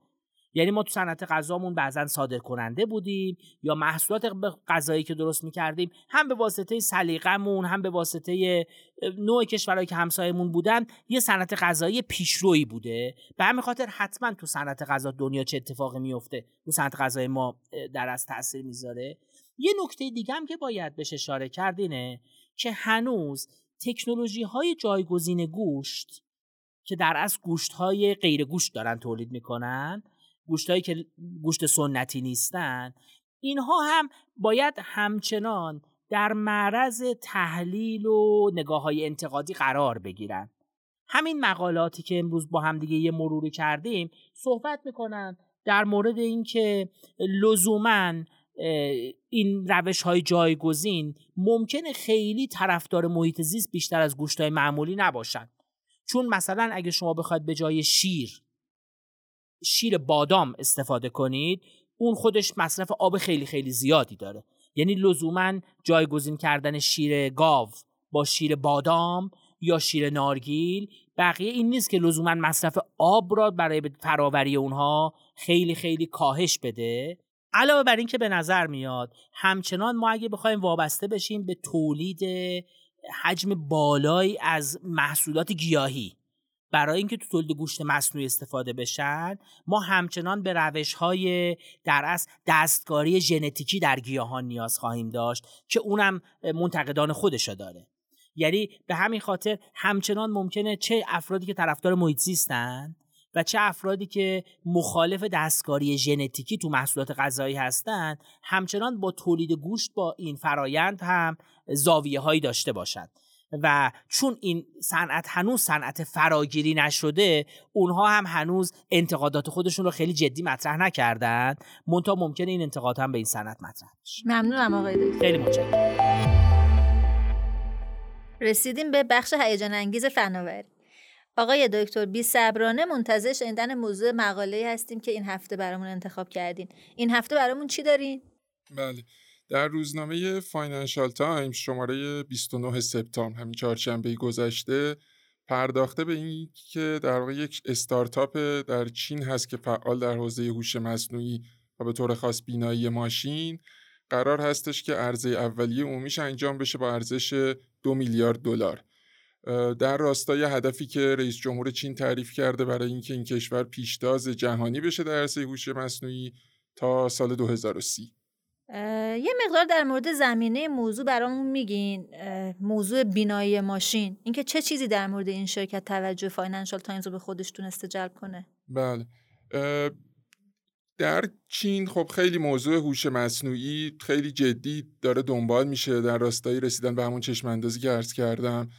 یعنی ما تو صنعت غذامون بعضا صادر کننده بودیم یا محصولات غذایی که درست می‌کردیم هم به واسطه سلیقمون هم به واسطه نوع کشورهایی که همسایمون بودن یه صنعت غذایی پیشرویی بوده. به همین خاطر حتما تو صنعت غذا دنیا چه اتفاقی میفته تو صنعت غذای ما در از تاثیر می‌ذاره. یه نکته دیگه هم که باید بهش اشاره کرد اینه که هنوز تکنولوژی های جایگزین گوشت که در از گوشت های غیر گوشت دارن تولید می‌کنن گوشتهایی که گوشت سنتی نیستن اینها هم باید همچنان در معرض تحلیل و نگاه های انتقادی قرار بگیرن. همین مقالاتی که امروز با هم دیگه یه مروری کردیم صحبت می‌کنن در مورد اینکه لزوما این روش های جایگزین ممکنه خیلی طرفدار محیط زیست بیشتر از گوشت های معمولی نباشن. چون مثلا اگه شما بخواید به جای شیر شیر بادام استفاده کنید اون خودش مصرف آب خیلی خیلی زیادی داره. یعنی لزوما جایگزین کردن شیر گاو با شیر بادام یا شیر نارگیل بقیه این نیست که لزوما مصرف آب را برای فراوری اونها خیلی خیلی کاهش بده. علاوه بر این که به نظر میاد همچنان ما اگه بخوایم وابسته بشیم به تولید حجم بالایی از محصولات گیاهی. برای اینکه تو تولید گوشت مصنوعی استفاده بشن ما همچنان به روش های در از دستکاری ژنتیکی در گیاهان نیاز خواهیم داشت که اونم منتقدان خودشا داره. یعنی به همین خاطر همچنان ممکنه چه افرادی که طرفدار محیط و چه افرادی که مخالف دستکاری ژنتیکی تو محصولات غذایی هستند همچنان با تولید گوشت با این فرایند هم زاویه هایی داشته باشند و چون این صنعت هنوز صنعت فراگیری نشده اونها هم هنوز انتقادات خودشون رو خیلی جدی مطرح نکردن. منتها ممکنه این انتقاد هم به این صنعت مطرح بشه. ممنونم آقای خیلی متشکرم. رسیدیم به بخش هیجان انگیز فناوری. آقای دکتر بی صبرانه منتظر شنیدن موضوع مقاله هستیم که این هفته برامون انتخاب کردین. این هفته برامون چی دارین؟ بله. در روزنامه فاینانشال تایمز شماره 29 سپتامبر همین چهارشنبه گذشته پرداخته به این که در واقع یک استارتاپ در چین هست که فعال در حوزه هوش مصنوعی و به طور خاص بینایی ماشین قرار هستش که عرضه اولیه عمومیش انجام بشه با ارزش دو میلیارد دلار. در راستای هدفی که رئیس جمهور چین تعریف کرده برای اینکه این کشور پیشتاز جهانی بشه در عرصه هوش مصنوعی تا سال 2030 یه مقدار در مورد زمینه موضوع برامون میگین موضوع بینایی ماشین. اینکه چه چیزی در مورد این شرکت توجه فاینانشال تایمز رو به خودش تونسته جلب کنه؟ بله. در چین خب خیلی موضوع هوش مصنوعی خیلی جدی داره دنبال میشه در راستای رسیدن به همون چشم اندازی که عرض کردم.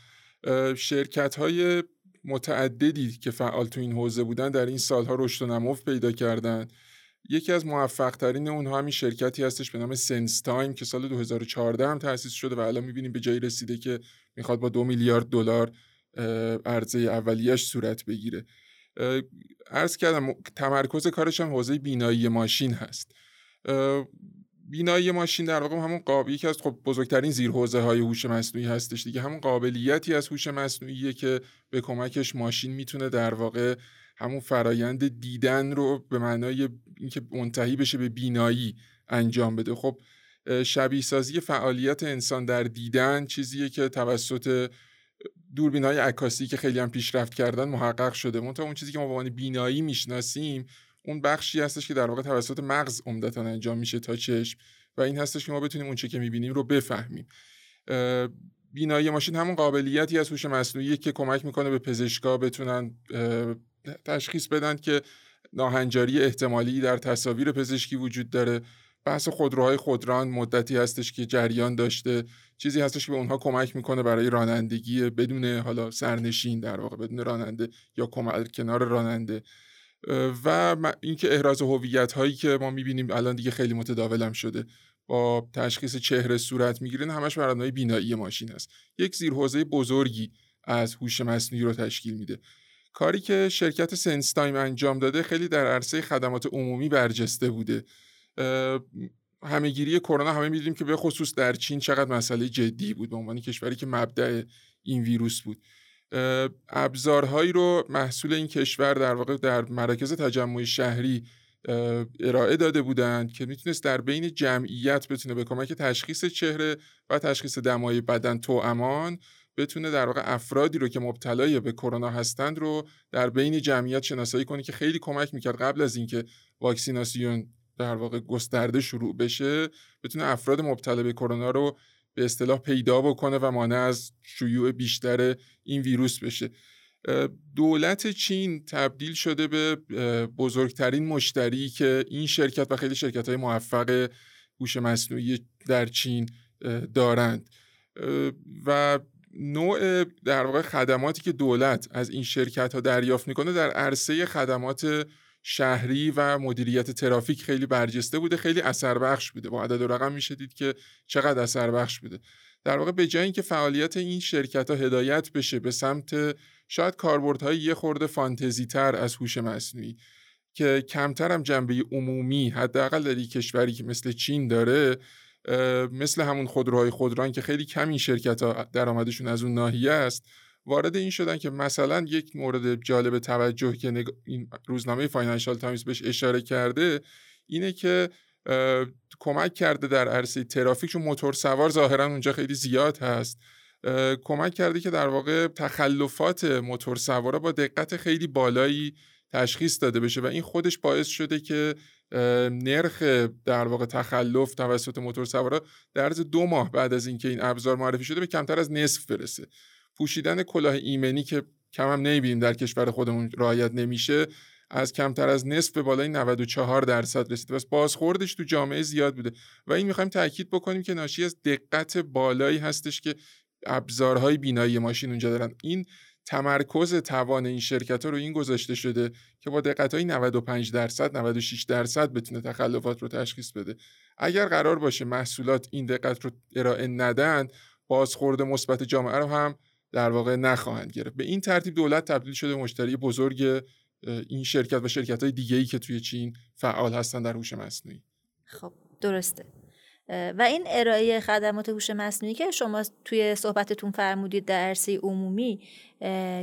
شرکت های متعددی که فعال تو این حوزه بودن در این سالها رشد و نمو پیدا کردن. یکی از موفق ترین اونها همین شرکتی هستش به نام سنس تایم که سال 2014 هم تأسیس شده و الان می‌بینیم به جایی رسیده که می‌خواد با دو میلیارد دلار عرضه اولیش صورت بگیره. عرض کردم تمرکز کارش هم حوزه بینایی ماشین هست. بینایی ماشین در واقع همون قابل یکی از خب بزرگترین زیر حوزه های هوش مصنوعی هستش دیگه. همون قابلیتی از هوش مصنوعیه که به کمکش ماشین می‌تونه در واقع همون فرایند دیدن رو به معنای اینکه منتهی بشه به بینایی انجام بده. خب شبیه سازی فعالیت انسان در دیدن چیزیه که توسط دوربین های عکاسی که خیلی هم پیشرفت کردن محقق شده. منتها اون چیزی که ما به عنوان بینایی می‌شناسیم اون بخشی هستش که در واقع توسط مغز عمدتا انجام میشه تا چشم و این هستش که ما بتونیم اون چه که می‌بینیم رو بفهمیم. بینایی ماشین همون قابلیتی از هوش مصنوعی که کمک می‌کنه به پزشکا بتونن تشخیص بدن که ناهنجاری احتمالی در تصاویر پزشکی وجود داره. بحث خودروهای خودران مدتی هستش که جریان داشته. چیزی هستش که به اونها کمک می‌کنه برای رانندگی بدون حالا سرنشین در واقع بدون راننده یا کمک کنار راننده. و اینکه احراز هویت هایی که ما می‌بینیم الان دیگه خیلی متداولم شده. با تشخیص چهره صورت می‌گیرن همش بر بینایی ماشین هست یک زیرحوزه بزرگی از هوش مصنوعی رو تشکیل میده. کاری که شرکت سنستایم انجام داده خیلی در عرصه خدمات عمومی برجسته بوده. همهگیری کرونا همه می‌دونیم که به خصوص در چین چقدر مسئله جدی بود به عنوان کشوری که مبدع این ویروس بود. ابزارهایی رو محصول این کشور در واقع در مراکز تجمع شهری ارائه داده بودند که می‌تونست در بین جمعیت بتونه به کمک تشخیص چهره و تشخیص دمای بدن تو امان بتونه در واقع افرادی رو که مبتلای به کرونا هستند رو در بین جمعیت شناسایی کنه که خیلی کمک می‌کرد قبل از اینکه واکسیناسیون در واقع گسترده شروع بشه بتونه افراد مبتلا به کرونا رو به اصطلاح پیدا بکنه و مانع از شیوع بیشتر این ویروس بشه. دولت چین تبدیل شده به بزرگترین مشتری که این شرکت و خیلی شرکت های موفق هوش مصنوعی در چین دارند. و نوع در واقع خدماتی که دولت از این شرکت ها دریافت می‌کنه در عرصه خدمات شهری و مدیریت ترافیک خیلی برجسته بوده خیلی اثر بخش بوده. با عدد و رقم میشه دید که چقدر اثر بخش بوده. در واقع به جای اینکه فعالیت این شرکت ها هدایت بشه به سمت شاید کاربردهای یه خورده فانتزی تر از هوش مصنوعی که کمتر هم جنبه عمومی حداقل در کشوری که مثل چین داره مثل همون خودروهای خودران که خیلی کم این شرکت ها درآمدشون از اون ناحیه است وارد این شدن که مثلا یک مورد جالب توجه که این روزنامه فاینانشال تایمز بهش اشاره کرده اینه که کمک کرده در عرصه ترافیک چون موتور سوار ظاهرا اونجا خیلی زیاد هست کمک کرده که در واقع تخلفات موتور سوارا با دقت خیلی بالایی تشخیص داده بشه و این خودش باعث شده که نرخ در واقع تخلف توسط موتور سوارا در عرض دو ماه بعد از اینکه این ابزار معرفی شده به کمتر از نصف برسه. پوشیدن کلاه ایمنی که کم هم نمی‌بینیم در کشور خودمون رعایت نمیشه از کمتر از نصف به بالای 94 درصد رسیده. پس بازخوردش تو جامعه زیاد بوده و این می‌خوایم تاکید بکنیم که ناشی از دقت بالایی هستش که ابزارهای بینایی ماشین اونجا دارن. این تمرکز توان این شرکت ها رو این گذاشته شده که با دقت های 95 درصد 96 درصد بتونه تخلفات رو تشخیص بده. اگر قرار باشه محصولات این دقت رو ارائه ندن بازخورد مثبت جامعه رو هم در واقع نخواهند گرفت. به این ترتیب دولت تبدیل شده مشتری بزرگ این شرکت و شرکت های دیگه ای که توی چین فعال هستن در هوش مصنوعی. خب درسته. و این ارائه خدمات هوش مصنوعی که شما توی صحبتتون فرمودید در عرصه عمومی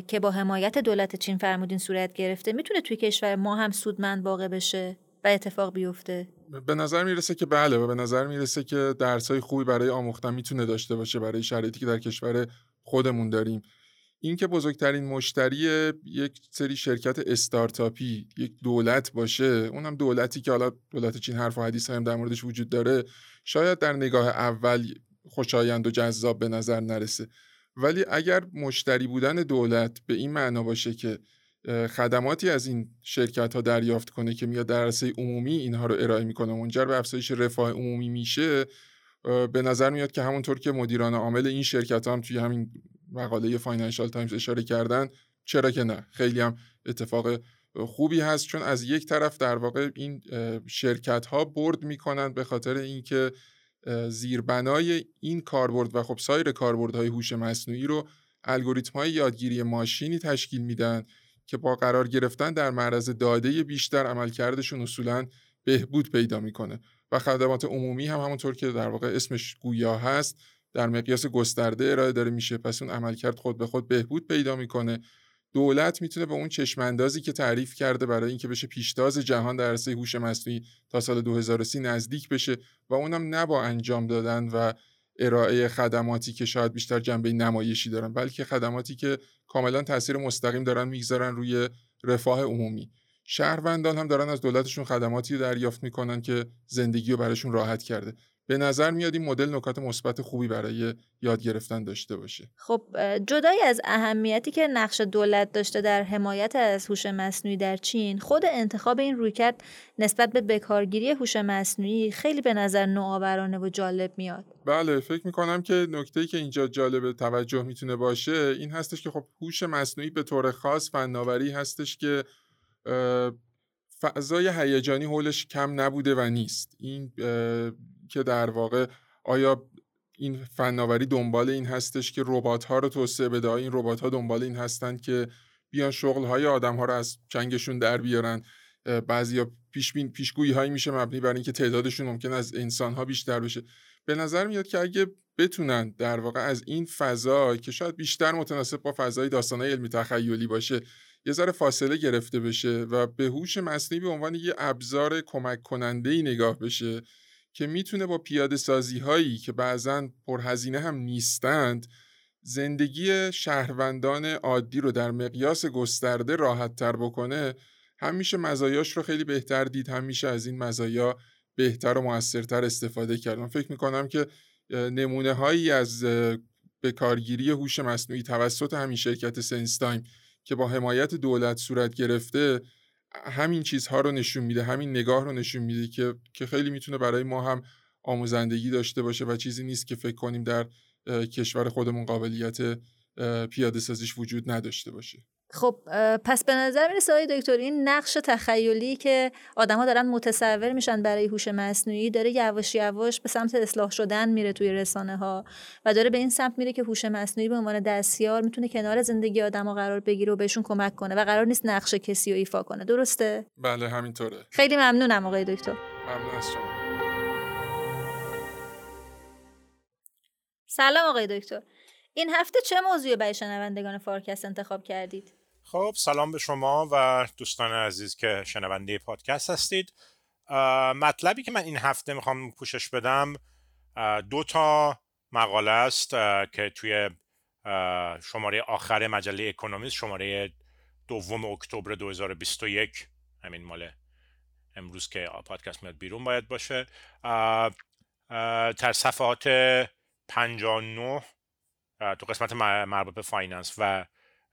که با حمایت دولت چین فرمودین صورت گرفته می‌تونه توی کشور ما هم سودمند واقع بشه و اتفاق بیفته؟ به نظر می‌رسه که بله و به نظر می‌رسه که درسای خوبی برای آموختن می‌تونه داشته باشه برای شرایطی که در کشور خودمون داریم. اینکه بزرگترین مشتری یک سری شرکت استارتاپی یک دولت باشه اونم دولتی که حالا دولت چین حرف و حدیث هم در موردش وجود داره شاید در نگاه اول خوشایند و جذاب به نظر نرسه. ولی اگر مشتری بودن دولت به این معنا باشه که خدماتی از این شرکت ها دریافت کنه که میاد در عرصه عمومی اینها رو ارائه می‌کنه منجر به افزایش رفاه عمومی میشه به نظر میاد که همونطور که مدیران عامل این شرکت هم توی همین مقاله فاینانشال تایمز اشاره کردن چرا که نه؟ خیلی هم اتفاق خوبی هست چون از یک طرف در واقع این شرکت ها برد می‌کنند به خاطر اینکه زیربنای این کاربرد و خب سایر کاربردهای هوش مصنوعی رو الگوریتم های یادگیری ماشینی تشکیل میدن که با قرار گرفتن در معرض داده بیشتر عملکردشون اصولا بهبود پیدا می‌کنه. و خدمات عمومی هم همونطور که در واقع اسمش گویا هست در مقیاس گسترده ارائه داره میشه. پس اون عملکرد خود به خود بهبود پیدا می‌کنه. دولت می‌تونه به اون چشماندازی که تعریف کرده برای اینکه بشه پیشتاز جهان در عرصه هوش مصنوعی تا سال 2030 نزدیک بشه و اونم نه با انجام دادن و ارائه خدماتی که شاید بیشتر جنبه نمایشی دارن بلکه خدماتی که کاملا تاثیر مستقیم دارن می‌گذارن روی رفاه عمومی. شهروندان هم دارن از دولتشون خدماتی رو دریافت می‌کنن که زندگی رو براشون راحت کرده. به نظر میاد این مدل نکات مثبت خوبی برای یاد گرفتن داشته باشه. خب جدای از اهمیتی که نقش دولت داشته در حمایت از هوش مصنوعی در چین خود انتخاب این رویکرد نسبت به بکارگیری هوش مصنوعی خیلی به نظر نوآورانه و جالب میاد. بله فکر می‌کنم که نکته که اینجا جالب توجه می‌تونه باشه این هستش که خب هوش مصنوعی به طور خاص فناوری هستش که فضای هیجانی حولش کم نبوده و نیست. این که در واقع آیا این فناوری دنبال این هستش که ربات ها رو توسعه بده؟ این ربات ها دنبال این هستند که بیان شغل های آدم ها رو از چنگشون در بیارن؟ بعضیا پیش پیشگویی هایی میشه مبنی بر اینکه تعدادشون ممکن از انسان ها بیشتر بشه. به نظر میاد که اگه بتونن در واقع از این فضا که شاید بیشتر متناسب با فضای داستانهای علمی تخیلی باشه یه ذره فاصله گرفته بشه و به هوش مصنوعی به عنوان یه ابزار کمک کننده ای نگاه بشه که می‌تونه با پیاده سازی هایی که بعضا پرهزینه هم نیستند زندگی شهروندان عادی رو در مقیاس گسترده راحت تر بکنه. هم میشه مزایاش رو خیلی بهتر دید هم میشه از این مزایا بهتر و موثرتر استفاده کرد من فکر می‌کنم که نمونه هایی از به کارگیری هوش مصنوعی توسط همین شرکت سنستایم که با حمایت دولت صورت گرفته همین چیزها رو نشون میده همین نگاه رو نشون میده که که خیلی می‌تونه برای ما هم آموزندگی داشته باشه و چیزی نیست که فکر کنیم در کشور خودمون قابلیت پیاده سازیش وجود نداشته باشه. خب پس به نظر می‌رسه آقای دکتر این نقش تخیلی که آدما دارن متصور میشن برای هوش مصنوعی داره یواش یواش به سمت اصلاح شدن میره توی رسانه ها و داره به این سمت میره که هوش مصنوعی به عنوان دستیار می‌تونه کنار زندگی آدما قرار بگیره و بهشون کمک کنه و قرار نیست نقش کسی رو ایفا کنه. درسته؟ بله همینطوره. خیلی ممنونم آقای دکتر. ممنون از شما. سلام آقای دکتر. این هفته چه موضوعی برای شنوندگان فارکست انتخاب کردید؟ خب سلام به شما و دوستان عزیز که شنونده پادکست هستید. مطلبی که من این هفته می‌خوام پوشش بدم دو تا مقاله است که توی شماره آخر مجله اکونومیست شماره دوم اکتبر 2021 همین مال امروز که پادکست میاد بیرون باید باشه. در صفحات 59 تو قسمت مربوط به finance و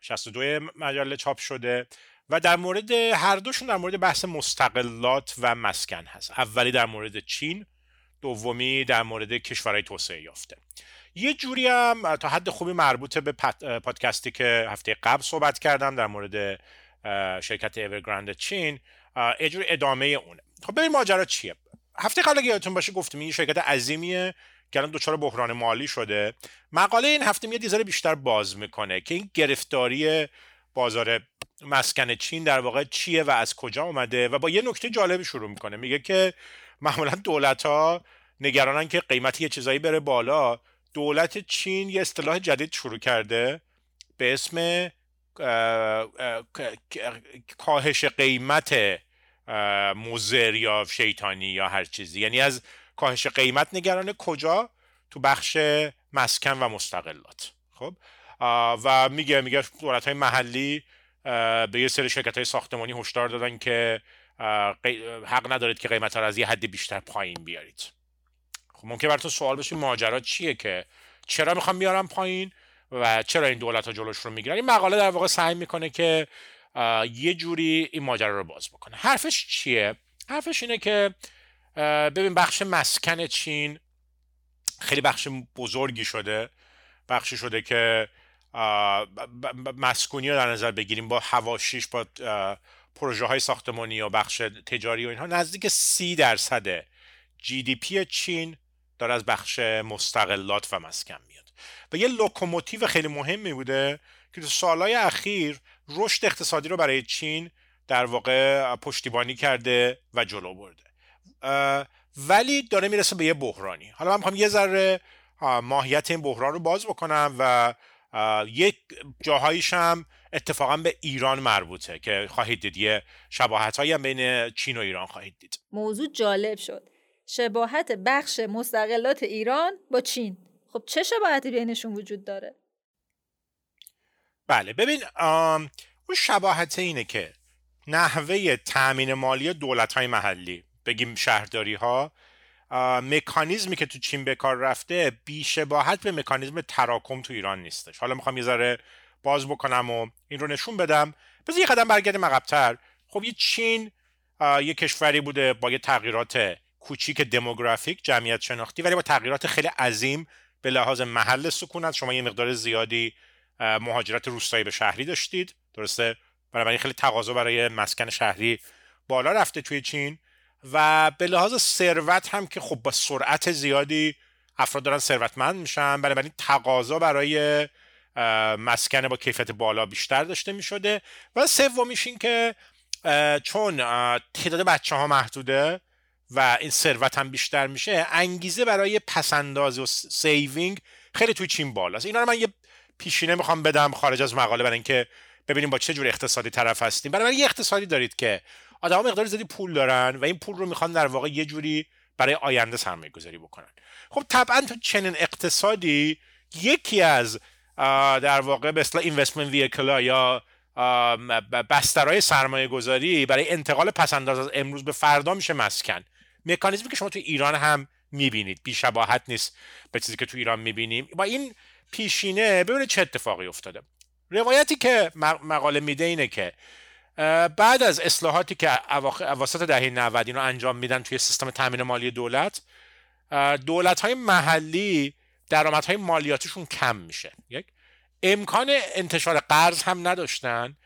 62 مجله چاپ شده و در مورد هر دوشون در مورد بحث مستقلات و مسکن هست. اولی در مورد چین دومی در مورد کشورهای توسعه یافته. یه جوری هم تا حد خوبی مربوط به پادکستی که هفته قبل صحبت کردم در مورد شرکت اورگراند چین یه جور ادامه اونه. خب ببین ماجرا چیه؟ هفته قبل اگه یادتون باشه گفتیم این شرکت عظیمیه که الان دچار بحران مالی شده. مقاله این هفته میاد یه بیشتر باز می‌کنه که این گرفتاری بازار مسکن چین در واقع چیه و از کجا اومده و با یه نکته جالبی شروع می‌کنه. میگه که معمولا دولت ها نگرانن که قیمتی یه چیزایی بره بالا. دولت چین یه اصطلاح جدید شروع کرده به اسم کاهش قیمت موزر یا شیطانی یا هر چیزی. یعنی از کاهش قیمت نگرانه کجا؟ تو بخش مسکن و مستقلات. خب؟ و میگه میگه دولت های محلی به یه سری شرکت های ساختمانی هشدار دادن که حق ندارید که قیمت ها رو از یه حدی بیشتر پایین بیارید. خب ممکن براتون سوال بشه ماجرا چیه که؟ چرا می‌خوام بیارم پایین و چرا این دولت ها جلوش رو می‌گیرن؟ این مقاله در واقع سعی می‌کنه که یه جوری این ماجرا رو باز بکنه. حرفش چیه؟ حرفش اینه که ببین بخش مسکن چین خیلی بخش بزرگی شده. بخشی شده که مسکونی رو در نظر بگیریم با حواشیش با پروژه های ساختمانی و بخش تجاری و اینها. نزدیک سی درصد GDP چین داره از بخش مستقلات و مسکن میاد. و یه لوکوموتیو خیلی مهمی بوده که تو سالهای اخیر رشد اقتصادی رو برای چین در واقع پشتیبانی کرده و جلو برده. ولی داره می‌رسه به یه بحرانی. حالا من می‌خوام یه ذره ماهیت این بحران رو باز بکنم و یک جاهایش هم اتفاقا به ایران مربوطه که خواهید دید. یه شباهت هم بین چین و ایران خواهید دید. موضوع جالب شد. شباهت بخش مستقلات ایران با چین. خب چه شباهتی بینشون وجود داره؟ بله ببین اون شباهت اینه که نحوه تأمین مالی دولت های محلی بگیم شهرداری ها مکانیزمی که تو چین به کار رفته بیشباهت به مکانیزم تراکم تو ایران نیستش. حالا می‌خوام یه ذره باز بکنم و این رو نشون بدم. بذار یه قدم برگردیم عقبتر. خب یه چین یه کشوری بوده با یه تغییرات کوچیک دموگرافیک جمعیت شناختی ولی با تغییرات خیلی عظیم به لحاظ محل سکونت. شما یه مقدار زیادی مهاجرت روستایی به شهری داشتید. درسته؟ بنابراین خیلی تقاضا برای مسکن شهری بالا رفته توی چین. و به لحاظ ثروت هم که خب با سرعت زیادی افراد دارن ثروتمند میشن بنابراین تقاضا برای مسکن با کیفیت بالا بیشتر داشته می‌شده. و سومیش این که چون تعداد بچه ها محدوده و این ثروت هم بیشتر میشه انگیزه برای پس‌اندازی و saving خیلی توی چین بالاست. اینا رو من یه پیشینه می‌خوام بدم خارج از مقاله برای اینکه ببینیم با چه جور اقتصادی طرف هستیم. برای یه اقتصادی دارید که آدما مقدار زیادی پول دارن و این پول رو می‌خوان در واقع یه جوری برای آینده سرمایه گذاری بکنن. خب طبعا تو چنین اقتصادی یکی از در واقع به اصطلاح investment vehicle ها یا بسترهای سرمایه گذاری برای انتقال پسنداز از امروز به فردا میشه مسکن. مکانیزمی که شما تو ایران هم می‌بینید. بیشباهت نیست به چیزی که تو ایران می‌بینیم. با این پیشینه ببینید چه اتفاقی افتاده. روایتی که مقاله میده اینه که بعد از اصلاحاتی که اواسط دهه 90 رو انجام میدن توی سیستم تامین مالی دولت دولت های محلی درآمدهای مالیاتشون کم میشه. یک امکان انتشار قرض هم نداشتن.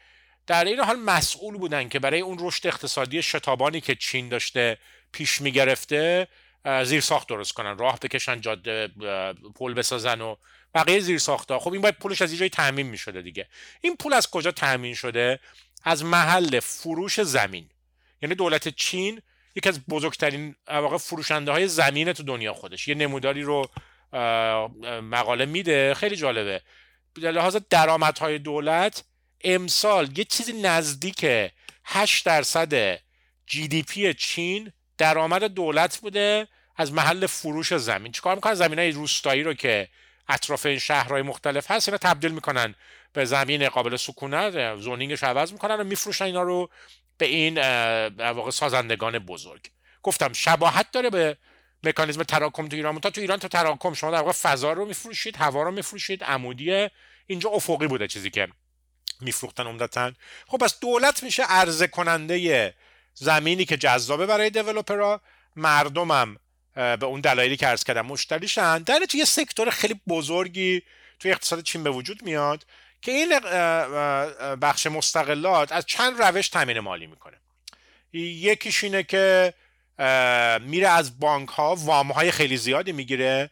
در این حال مسئول بودن که برای اون رشد اقتصادی شتابانی که چین داشته پیش می‌گرفته زیر ساخت درست کنن راه بکشن جاده پل بسازن و بقیه زیر ساخت خب این باید پولش از اینجای تامین می‌شده دیگه. این پول از کجا تامین شده؟ از محل فروش زمین. یعنی دولت چین یکی از بزرگترین واقع فروشنده های زمین تو دنیا خودش. یه نموداری رو مقاله میده. خیلی جالبه. به لحاظ درآمدهای دولت امسال یه چیزی نزدیک 8 درصد جی دی پی چین درآمد دولت بوده از محل فروش زمین. چیکار می‌کنن؟ زمین های روستایی رو که اطراف این شهرهای مختلف هست اینا تبدیل می‌کنن به زمین قابل سکونت زونینگش عوض می‌کنن و میفروشن اینا رو به این واقع سازندگان بزرگ. گفتم شباهت داره به مکانیزم تراکم تو ایران. تا تو ایران تو تراکم. شما در واقع فضا رو میفروشید هوا رو میفروشید عمودی اینجا افقی بوده چیزی که میفروختن عمدتا. خب پس دولت میشه عرضه کننده زمینی که جذابه برای دیولپرها مردمم به اون دلایلی که عرض کردم مشتریشن. در توی سکتور خیلی بزرگی توی اقتصاد چین به وجود میاد که این بخش مستقلات از چند روش تامین مالی می‌کنه. یکیش اینه که میره از بانک ها وام های خیلی زیادی می‌گیره.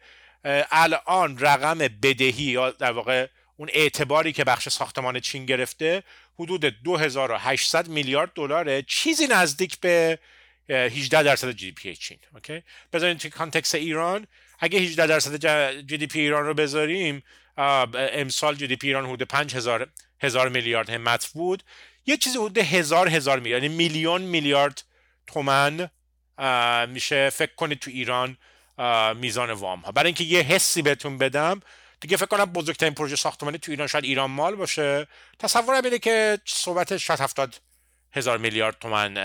الان رقم بدهی یا در واقع اون اعتباری که بخش ساختمان چین گرفته حدود 2800 میلیارد دلاره. چیزی نزدیک به 18 درصد GDP چین okay؟ بذارین توی context ایران اگه 18 درصد GDP ایران رو بذاریم امسال GDP ایران حدود 5000 هزار میلیارد همت بود. یه چیزی حدود هزار هزار میلیارد یعنی میلیون میلیارد تومن میشه فکر کنید تو ایران میزان وام ها برای اینکه یه حسی بهتون بدم دیگه فکر کنم بزرگترین پروژه ساختمانی تو ایران شاید ایران مال باشه. تصور بده که صحبت شاید هفتاد هزار میلیارد تومن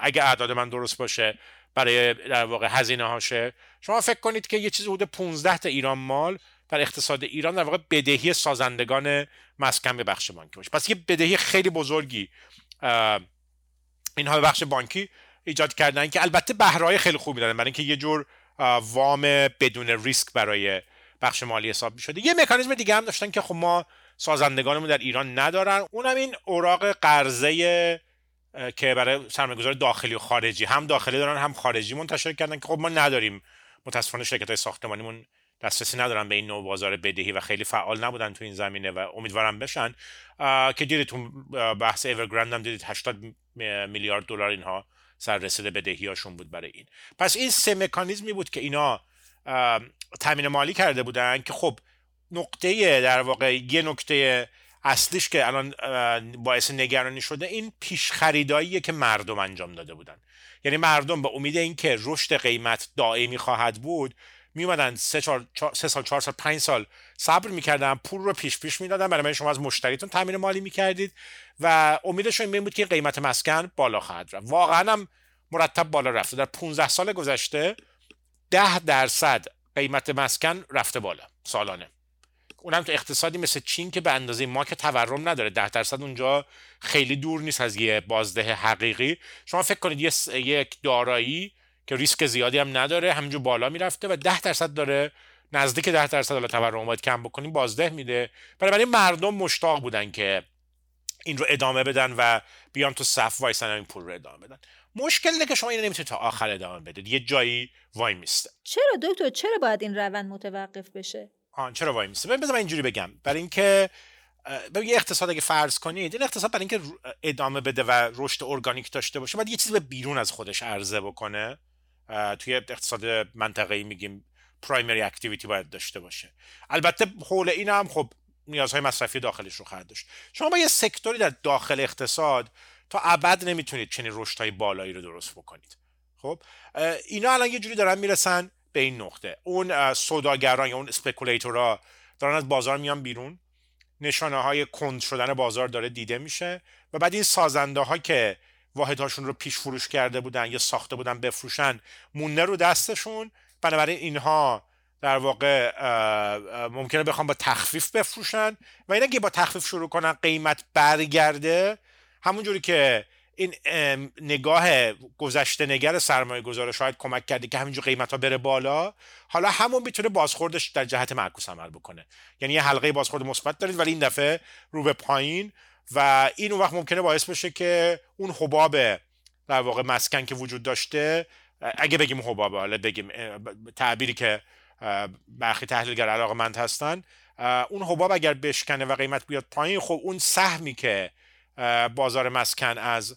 اگه اعداد من درست باشه برای در واقع هزینه هاشه شما فکر کنید که یه چیز حدود 15 تا ایران مال در اقتصاد ایران در واقع بدهی سازندگان مسکن به بخش بانکی باشه. پس یه بدهی خیلی بزرگی اینها به بخش بانکی ایجاد کردن که البته بهرهای خیلی خوبی دارن برای اینکه یه جور وام بدون ریسک برای بخش مالی حساب شده یه مکانیزم دیگه هم داشتن که خب ما سازندگانمون در ایران ندارن. اونم این اوراق قرضه که برای سرمایه‌گذار داخلی و خارجی. هم داخلی دارن هم خارجی منتشر کردن که خب ما نداریم. متاسفانه شرکت های ساختمانیمون دسترسی ندارن به این نوع بازار بدهی و خیلی فعال نبودن تو این زمینه و امیدوارم بشن. که دیدید تو بحث اورگراند هم دیدید 80 میلیارد دلار اینها سر رسیده بدهی هاشون بود برای این. پس این سه مکانیزمی بود که اینا تامین مالی کرده بودن که خب نقطه در واقع یه نکته اصلیش که الان باعث نگرانی شده این پیش خریداییه که مردم انجام داده بودن. یعنی مردم به امید اینکه رشد قیمت دائمی خواهد بود می اومدن سه, سه سال چهار سال پنج سال صبر می‌کردن پول رو پیش پیش می‌دادن. برای شما از مشتریتون تامین مالی می‌کردید و امیدشون این بود که قیمت مسکن بالا خواهد رفت. واقعا هم مرتب بالا رفته. در 15 سال گذشته ده درصد قیمت مسکن رفته بالا سالانه. اونم تو اقتصادی مثل چین که به اندازه ما که تورم نداره ده درصد اونجا خیلی دور نیست از یه بازده حقیقی. شما فکر کنید یه یک دارایی که ریسک زیادی هم نداره همینجور بالا می‌رفته و ده درصد داره نزدیک ده درصد حالا تورم باید کم بکنیم بازده میده. برای مردم مشتاق بودن که این رو ادامه بدن و بیان تو صف وایسن این پول رو ادامه بدن. مشکل اینه که شما این نمی‌تونید تا آخر ادامه بدید. یه جایی وای میسته. چرا دکتر؟ چرا باید این روند متوقف بشه؟ آن چرا وای میسته ببین من اینجوری بگم. برای اینکه ببین یه اقتصاد اگه فرض کنید این اقتصاد برای اینکه ادامه بده و رشد ارگانیک داشته باشه باید یه چیزی به بیرون از خودش عرضه بکنه. توی اقتصاد منطقه‌ای میگیم primary activity باید داشته باشه. البته حول این هم خب نیازهای مصرفی داخلش رو خواهد داشت. شما با یه sector ی در داخل اقتصاد تا ابد نمی‌تونید چنین رشدهای بالایی رو درست بکنید. خب؟ اینا الان یه جوری دارن می‌رسن به این نقطه. اون سوداگران یا اون speculator ها دارن از بازار میان بیرون. نشانه های کند شدن بازار داره دیده میشه و بعد این سازنده ها که واحدهاشون رو پیش فروش کرده بودن یا ساخته بودن بفروشن مونده رو دستشون. بنابراین اینها در واقع ممکنه بخوام با تخفیف بفروشن و اینا که با تخفیف شروع کنن قیمت برگرده همونجوری که این نگاه گذشته نگر سرمایه گذاره شاید کمک کرده که همینجور قیمت ها بره بالا. حالا همون می‌تونه بازخوردش در جهت معکوس عمل بکنه. یعنی یه حلقه بازخورد مثبت دارید ولی این دفعه رو به پایین و این اون وقت ممکنه باعث بشه که اون حباب در واقع مسکن که وجود داشته اگه بگیم حباب حالا بگیم تعبیری که برخی تحلیلگر علاقه مند هستن اون حباب اگر بشکنه و قیمت بیاد پایین خب اون سهمی که بازار مسکن از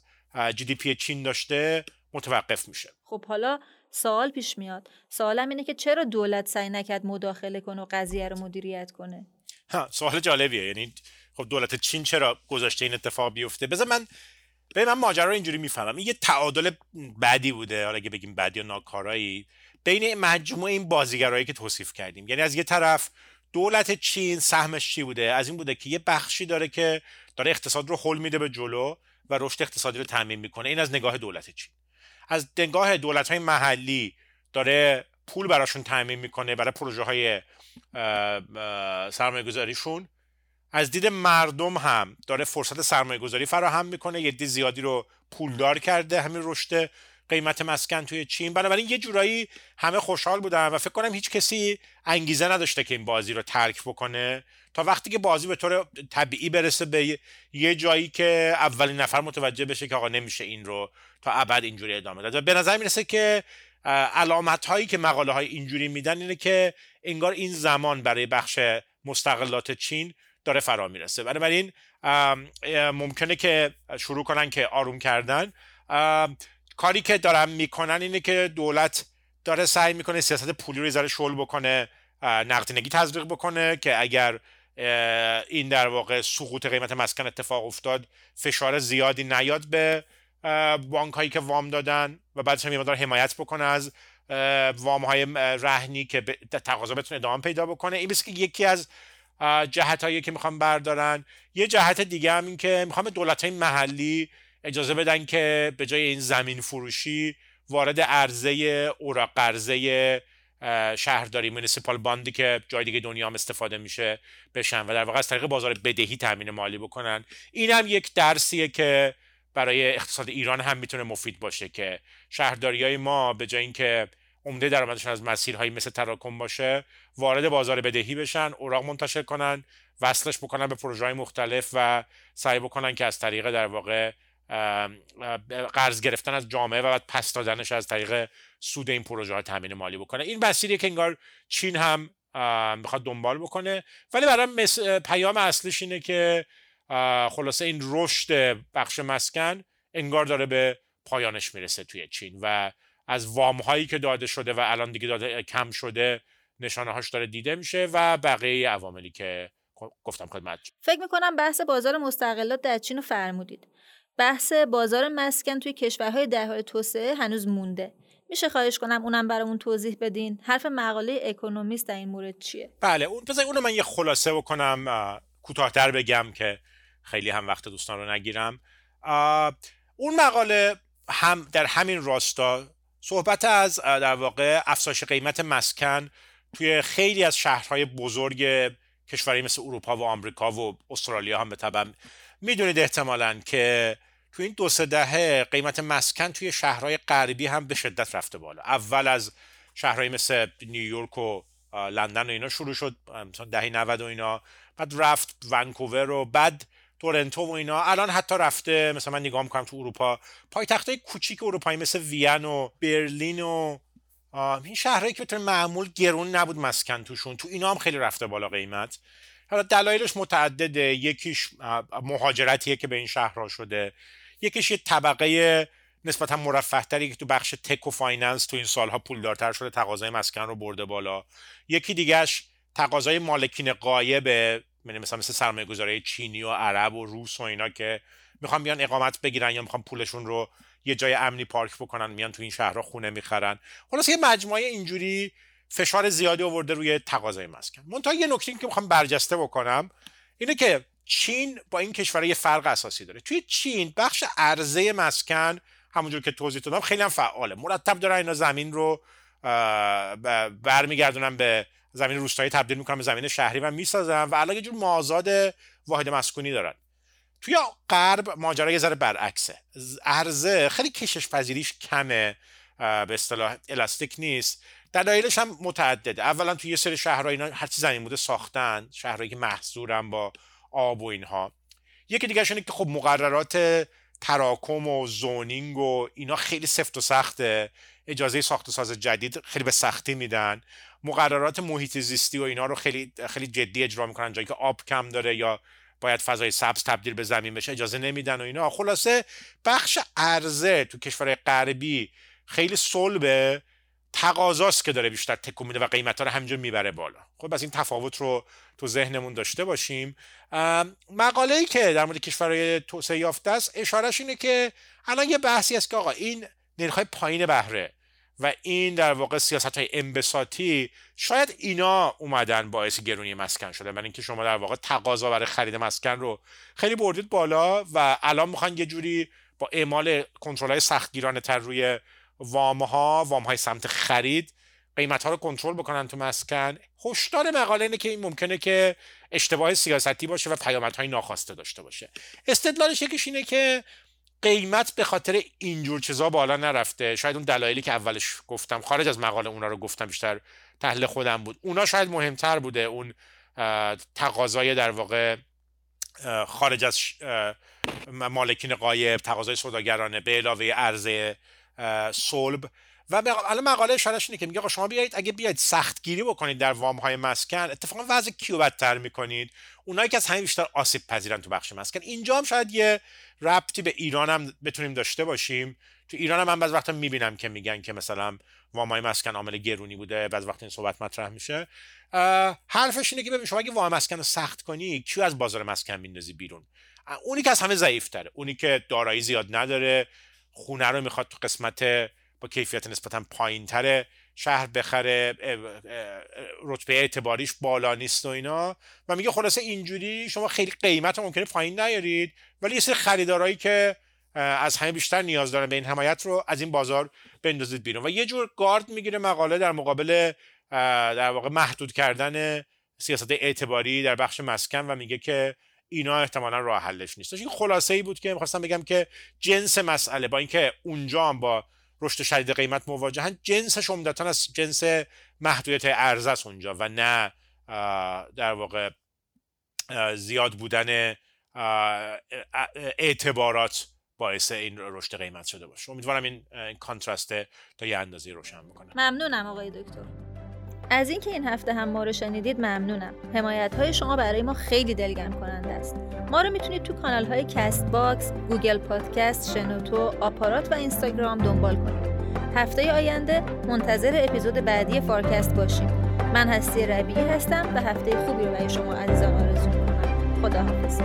جی دی پی چین داشته متوقف میشه. خب حالا سوال پیش میاد. سوالم اینه که چرا دولت سعی نکرد مداخله کنه و قضیه رو مدیریت کنه؟ ها سوال جالبیه. یعنی خب دولت چین چرا گذاشته این اتفاق بیفته؟ بذار من به من ماجرا رو اینجوری می‌فهمم. این یه تعادل بدی بوده. حالا اگه بگیم بدی یا ناکارایی بین مجموعه این بازیگرایی که توصیف کردیم. یعنی از یه طرف دولت چین سهمش چی بوده؟ از این بوده که یه بخشی داره که داره اقتصاد رو حل میده به جلو. و رشد اقتصادی رو تعمین می‌کنه. این از نگاه دولت چین. از نگاه دولت های محلی داره پول براشون تعمین می‌کنه برای پروژه های سرمایه گذاریشون از دید مردم هم داره فرصت سرمایه گذاری فراهم می‌کنه. یه زیادی رو پولدار کرده همین رشد قیمت مسکن توی چین. بنابراین یه جورایی همه خوشحال بودن و فکر کنم هیچ کسی انگیزه نداشته که این بازی رو ترک بکنه. تا وقتی که بازی به طور طبیعی برسه به یه جایی که اولین نفر متوجه بشه که آقا نمیشه این رو تا ابد اینجوری ادامه داد. و به نظر می‌رسه که علامت هایی که مقاله های اینجوری میدن اینه که انگار این زمان برای بخش مستقلات چین داره فرا می‌رسه. بنابراین ممکنه که شروع کنن که آروم کردن. کاری که دارن می‌کنن اینه که دولت داره سعی می‌کنه سیاست پولی رو یه شل بکنه نقدینگی تزریق بکنه که اگر این در واقع سقوط قیمت مسکن اتفاق افتاد فشار زیادی نیاد به بانک هایی که وام دادن و بعدش هم یه حمایت بکنه از وام های رهنی که تقاضا بتونه ادامه پیدا بکنه. این که یکی از جهت هایی که می‌خوام بردارن. یه جهت دیگه هم این که می‌خوام دولت های محلی اجازه بدن که به جای این زمین فروشی وارد عرضه اوراق قرضه شهرداری مونیسیپال باندی که جای دیگه دنیا هم استفاده میشه بشن و در واقع از طریق بازار بدهی تامین مالی بکنن. این هم یک درسیه که برای اقتصاد ایران هم می‌تونه مفید باشه که شهرداری های ما به جای اینکه عمده درآمدشون از مسیرهایی مثل تراکم باشه وارد بازار بدهی بشن اوراق منتشر کنن وصلش بکنن به پروژه های مختلف و سعی بکنن که از طریق در واقع قرض گرفتن از جامعه و بعد پس دادنش از طریق سود این پروژه ها تامین مالی بکنه. این مسیریه که انگار چین هم می‌خواد دنبال بکنه. ولی برای پیام اصلیش اینه که خلاصه این رشد بخش مسکن انگار داره به پایانش می‌رسه توی چین و از وام هایی که داده شده و الان دیگه داده کم شده نشانه هاش داره دیده میشه و بقیه عواملی که گفتم خدمت فکر می‌کنم بحث بازار مستقلات در چین رو فرمودید. بحث بازار مسکن توی کشورهای در حال توسعه هنوز مونده. میشه خواهش کنم اونم برامون توضیح بدین؟ حرف مقاله اکونومیست در این مورد چیه؟ بله اون بذار اونو من یه خلاصه بکنم کوتاهتر بگم که خیلی هم وقت دوستان رو نگیرم. اون مقاله هم در همین راستا صحبت از در واقع افزایش قیمت مسکن توی خیلی از شهرهای بزرگ کشوری مثل اروپا و آمریکا و استرالیا هم به طبع می‌دونید احتمالا که توی این دو سه دهه قیمت مسکن توی شهرهای غربی هم به شدت رفته بالا. اول از شهرهای مثل نیویورک و لندن و اینا شروع شد مثلا دهه 90 و اینا. بعد رفت ونکوور و بعد تورنتو و اینا. الان حتی رفته مثلا من نگاه می‌کنم تو اروپا. پایتختای کوچیک اروپایی مثل وین و برلین و این شهرهایی که بطور معمول گرون نبود مسکن توشون. تو اینا هم خیلی رفته بالا قیمت. حالا دلایلش متعدده. یکیش مهاجرتیه که به این شهرها شده. یکیش یه طبقه نسبتا مرفه تری که تو بخش tech و finance تو این سالها پولدارتر شده تقاضای مسکن رو برده بالا. یکی دیگهش تقاضای مالکین غایبه یعنی مثلا مثل سرمایه گذاره چینی و عرب و روس و اینا که می‌خوان بیان اقامت بگیرن یا می‌خوان پولشون رو یه جای امنی پارک بکنن میان تو این شهرها خونه می‌خرن. خلاص یه مجموعه اینجوری فشار زیادی آورده روی تقاضای مسکن منتها یه نکته که می‌خوام برجسته بکنم اینه که چین با این کشور یه فرق اساسی داره. توی چین بخش عرضه مسکن همونجور که توضیح دادم خیلی هم فعاله. مرتب دارن اینا زمین رو برمیگردونن به زمین روستایی تبدیل می‌کنن به زمین شهری و می‌سازن و الان یه جور مازاد واحد مسکونی دارن. توی غرب ماجرا یه ذره برعکسه. عرضه خیلی کشش پذیریش کمه. به اصطلاح الاستیک نیست. دلایلش هم متعدده. اولا توی یه سری شهرها اینا هر چی زمین بوده ساختن شهرهایی که محصورن با آب و اینها. یکی دیگه اینه که خب مقررات تراکم و زونینگ و اینا خیلی سفت و سخته. اجازه ساخت و ساز جدید خیلی به سختی میدن. مقررات محیط زیستی و اینا رو خیلی خیلی جدی اجرا می‌کنن. جایی که آب کم داره یا باید فضای سبز تبدیل به زمین بشه اجازه نمیدن و اینا. خلاصه بخش عرضه تو کشور غربی خیلی صلبه تقاضاست که داره بیشتر تکون میده و قیمت ها رو همینجور می‌بره بالا. خب از این تفاوت رو تو ذهنمون داشته باشیم. مقاله ای که در مورد کشورهای توسعه یافته است اشارش اینه که الان یه بحثی است که آقا این نرخ پایین بهره و این در واقع سیاست های انبساطی شاید اینا اومدن باعث گرونی مسکن شده. من اینکه شما در واقع تقاضا برای خرید مسکن رو خیلی بردید بالا و الان می‌خوان یه جوری با اعمال کنترل های سختگیرانه تر روی وام ها وام های سمت خرید قیمت ها رو کنترل بکنن تو مسکن. هشدار مقاله اینه که این ممکنه که اشتباه سیاستی باشه و های ناخواسته داشته باشه. استدلالش یکیش اینه که قیمت به خاطر اینجور چیزا بالا نرفته. شاید اون دلایلی که اولش گفتم خارج از مقاله اونا رو گفتم بیشتر تحلیل خودم بود. اونا شاید مهمتر بوده اون تقاضای در واقع خارج از مالکین قایب تقاضای سوداگرانه به علاوه عرضه صلب. و الان مقاله اشارهش اینه که میگه شما بیایید اگه بیاید سختگیری بکنید در وام های مسکن اتفاقا وضع کیو بدتر می‌کنید؟ اونایی که از همین بیشتر آسیب پذیرن تو بخش مسکن. اینجا هم شاید یه ربطی به ایران هم بتونیم داشته باشیم. تو ایران هم من بعض وقتا می‌بینم که میگن که مثلا وام های مسکن عامل گرونی بوده بعض وقت این صحبت مطرح میشه. حرفش اینه که ببین شما اگه وام مسکن رو سخت کنی کیو از بازار مسکن میندازی بیرون؟ اونی که از همه ضعیف تره اونی که دارایی زیاد نداره. خونه رو می‌خواد تو قسمت با کیفیت نسبتا پایین تره شهر بخره رتبه اعتباریش بالا نیست و اینا. و میگه خلاصه اینجوری شما خیلی قیمت ممکنه پایین نیارید ولی یه سری خریدارایی که از همه بیشتر نیاز دارن به این حمایت رو از این بازار بندازید بیرون. و یه جور گارد می‌گیره مقاله در مقابل در واقع محدود کردن سیاست اعتباری در بخش مسکن و میگه که اینا احتمالا راه حلش نیست. این خلاصه ای بود که می‌خواستم بگم که جنس مسئله با اینکه اونجا هم با رشد شدید قیمت مواجهن جنسش عمدتا از جنس محدودیت ارزه است اونجا و نه در واقع زیاد بودن اعتبارات باعث این رشد قیمت شده باشه. امیدوارم این contrast تا یه اندازه روشن بکنه. ممنونم آقای دکتر. از اینکه این هفته هم ما رو شنیدید ممنونم. حمایت های شما برای ما خیلی دلگرم کننده است. ما رو می‌تونید تو کانال های Castbox، Google Podcast، شنوتو، آپارات و اینستاگرام دنبال کنید. هفته آینده منتظر اپیزود بعدی فارکست باشیم. من هستی ربیعی هستم و هفته خوبی رو برای شما عزیزان آرزو می‌کنم. خداحافظ.